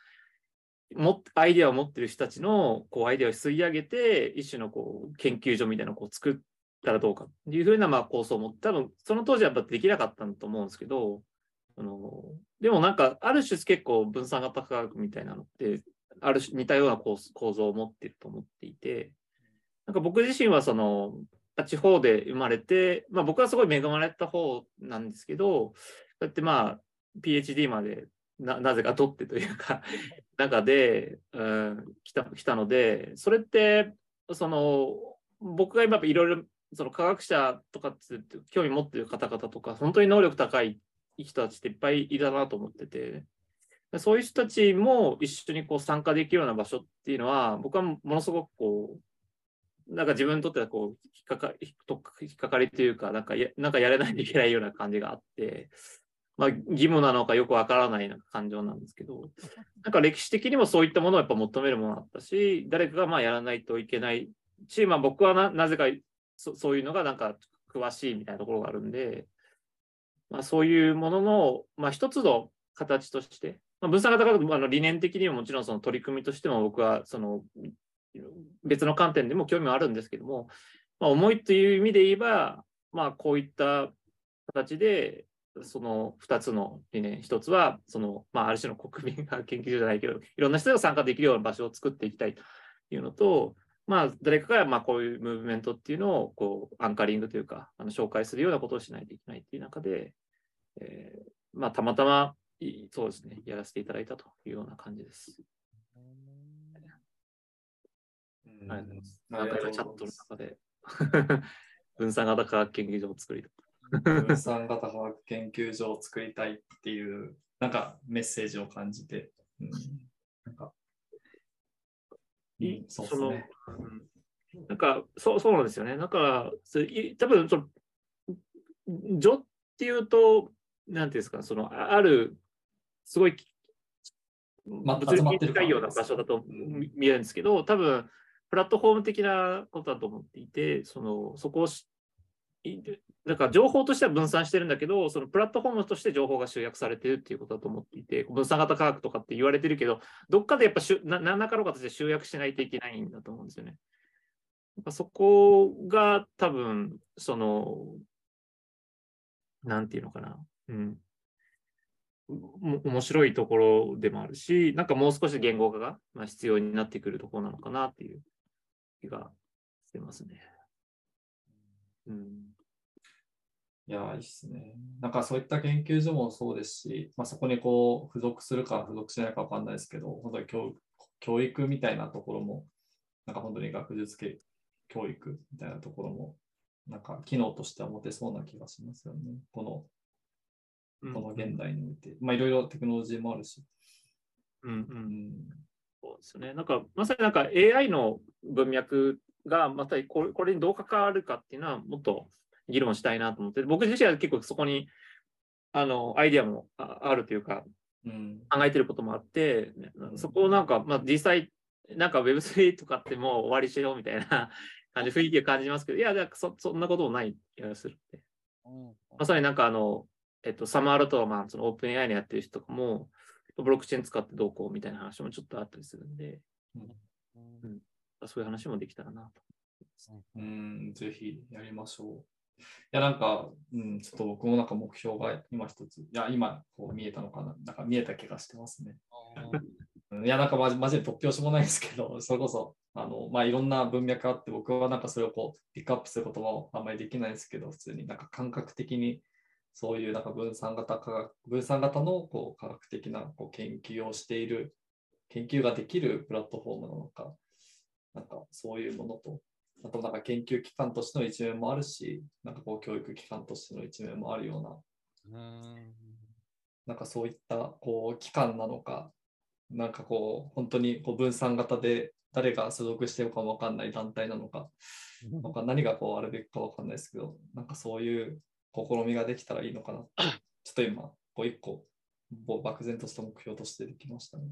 もアイデアを持ってる人たちのこうアイデアを吸い上げて、一種のこう研究所みたいなのをこう作ったらどうかっていうふうなまあ構想を持って、多分その当時はやっぱできなかったんだと思うんですけど、あのでもなんか、ある種結構分散型科学みたいなのって、ある種似たような構構造を持ってると思っていて、なんか僕自身はその、地方で生まれて、まあ僕はすごい恵まれた方なんですけど、こうやってまあ、PhD までななぜか取ってというか、中で、うん、来た来たので、それって、その、僕が今いろいろ、その科学者とかって興味持ってる方々とか、本当に能力高い人たちっていっぱいいたなと思ってて、そういう人たちも一緒にこう参加できるような場所っていうのは、僕はものすごくこう、なんか自分にとってはこう引っかか引っかかりというか、なんかやなんかやれないといけないような感じがあって、まあ、義務なのかよくわからないなんか感情なんですけど、なんか歴史的にもそういったものをやっぱ求めるものだったし、誰かがまあやらないといけないし、まあ、僕はななぜかそそういうのがなんか詳しいみたいなところがあるんで、まあ、そういうものの、まあ、一つの形として、まあ、分散型があの理念的にももちろんその取り組みとしても僕はその別の観点でも興味はあるんですけども、まあ、思いという意味で言えば、まあ、こういった形でその2つの理念、1つはその、まあ、ある種の国民が研究所じゃないけど、いろんな人が参加できるような場所を作っていきたいというのと、まあ、誰かがまあこういうムーブメントっていうのをこうアンカリングというか、あの紹介するようなことをしないといけないっていう中で、えーまあ、たまたまいそうですね、やらせていただいたというような感じです。うんありがとうございます。あなんかチャットの中で 分散型科学研究所を作りたい。分散型科学研究所を作りたいっていう、なんかメッセージを感じて、うん、なんか、いうんそうですね。うんなんかそうそうなんですよね。だから、それい多分その、女っていうと、なんていうんですか、そのあある、すごい、ま物理的に近いような場所だと見見えるんですけど、多分プラットフォーム的なことだと思っていて、そのそこをし、いだから情報としては分散してるんだけど、そのプラットフォームとして情報が集約されてるっていうことだと思っていて、分散型科学とかって言われてるけど、どっかでやっぱしゅな何らかの形で集約しないといけないんだと思うんですよね。そこが多分、その、なんていうのかな。うん。面白いところでもあるし、なんかもう少し言語化が、必要になってくるところなのかなっていう気がしてますね。うん。いや、いいっすね。なんかそういった研究所もそうですし、まあ、そこにこう付属するか付属しないかわかんないですけど、本当に教教育みたいなところも、なんか本当に学術系教育みたいなところも、なんか機能としては持てそうな気がしますよね。このこの現代において。まあいろいろテクノロジーもあるし。うんうんうんそうですね。なんか、まさになんか AI の文脈が、またこれにどう関わるかっていうのは、もっと議論したいなと思って、僕自身は結構そこに、あの、アイディアもああるというか、うん。考えてることもあって、ねそこをなんか、まあ実際、なんか Web3 とかってもう終わりしようみたいな 感じ、雰囲気を感じますけど、いや、そそんなこともない気がするって。うん。まさになんかあの、えっと、サマールトマン、そのオープン AI のやってる人とかも、ブロックチェーン使ってどうこうみたいな話もちょっとあったりするんで、うんそういう話もできたらなと。うん、ぜひやりましょう。いや、なんか、うん、ちょっと僕もなんか目標が今一つ、いや、今こう見えたのかな、なんか見えた気がしてますね。うんいや、なんかまじマジで突拍子もないですけど、それこそ、あの、まあ、いろんな文脈あって、僕はなんかそれをこう、ピックアップすることもあんまりできないですけど、普通になんか感覚的に、そういうなんか分散型科学、分散型のこう科学的なこう研究をしている、研究ができるプラットフォームなのか、なんかそういうものと、あとなんか研究機関としての一面もあるし、なんかこう教育機関としての一面もあるような、うんなんかそういったこう機関なのか、なんかこう本当にこう分散型で誰が所属してるかもわかんない団体なのか、なんか何がこうあるべきかわかんないですけど、なんかそういう試みができたらいいのかな。ちょっと今、こう一個、漠然とした目標としてできましたね。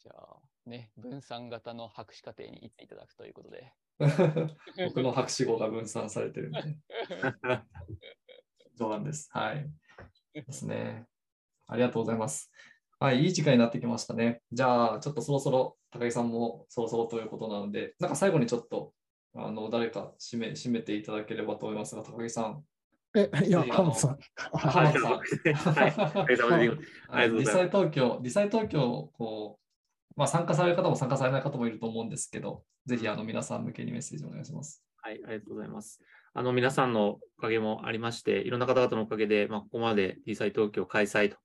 じゃあ、ね、分散型の博士課程に行っていただくということで。僕の博士号が分散されてるんで。冗談です。はい。ですね。ありがとうございます。はい、いい時間になってきましたね。じゃあ、ちょっとそろそろ高木さんもそろそろということなので、なんか最後にちょっと、あの誰か締め締めていただければと思いますが、高木さん。え、いや、ぜひ浜田さん。あはい、浜田さん。はい、お疲れ様ですありがとうごリざいます。サイ東京、リサイ東京、こう、まあ、参加される方も参加されない方もいると思うんですけど、ぜひあの皆さん向けにメッセージお願いします。はい、ありがとうございます。あの、皆さんのおかげもありまして、いろんな方々のおかげで、まあ、ここまで D サイ東京開催と、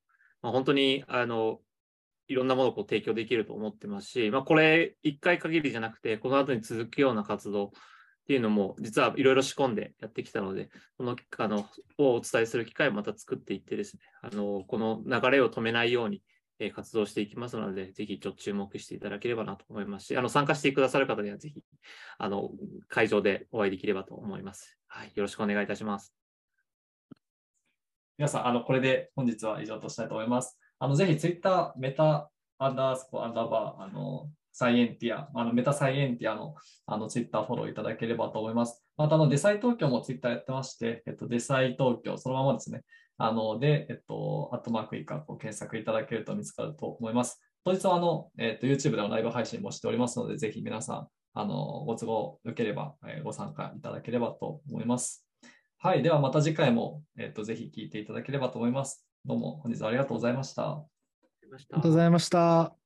まあ、本当に、あの、いろんなものをこう提供できると思ってますし、まあ、これ、一回限りじゃなくて、この後に続くような活動っていうのも、実はいろいろ仕込んでやってきたので、この、あの、をお伝えする機会をまた作っていってですね、あの、この流れを止めないように、えー活動していきますので、ぜひちょっと注目していただければなと思いますし、あの参加してくださる方にはぜひあの会場でお会いできればと思います。はい、よろしくお願いいたします。皆さん、あの、これで本日は以上としたいと思います。あの、ぜひツイッター、メタアンダースコアンダーバー、あの、サイエンティア、あのメタサイエンティアのあのツイッターフォローいただければと思います。また、あの、デサイ東京もツイッターやってまして、えっと、デサイ東京、そのままですね。あの、で、えっと、アットマーク以下、こう検索いただけると見つかると思います。当日は、あの、えっと、YouTube でのライブ配信もしておりますので、ぜひ皆さん、あの、ご都合よければ、えーご参加いただければと思います。はい。ではまた次回も、えっと、ぜひ聞いていただければと思います。どうも本日は。ありがとうございましたありがとうございました。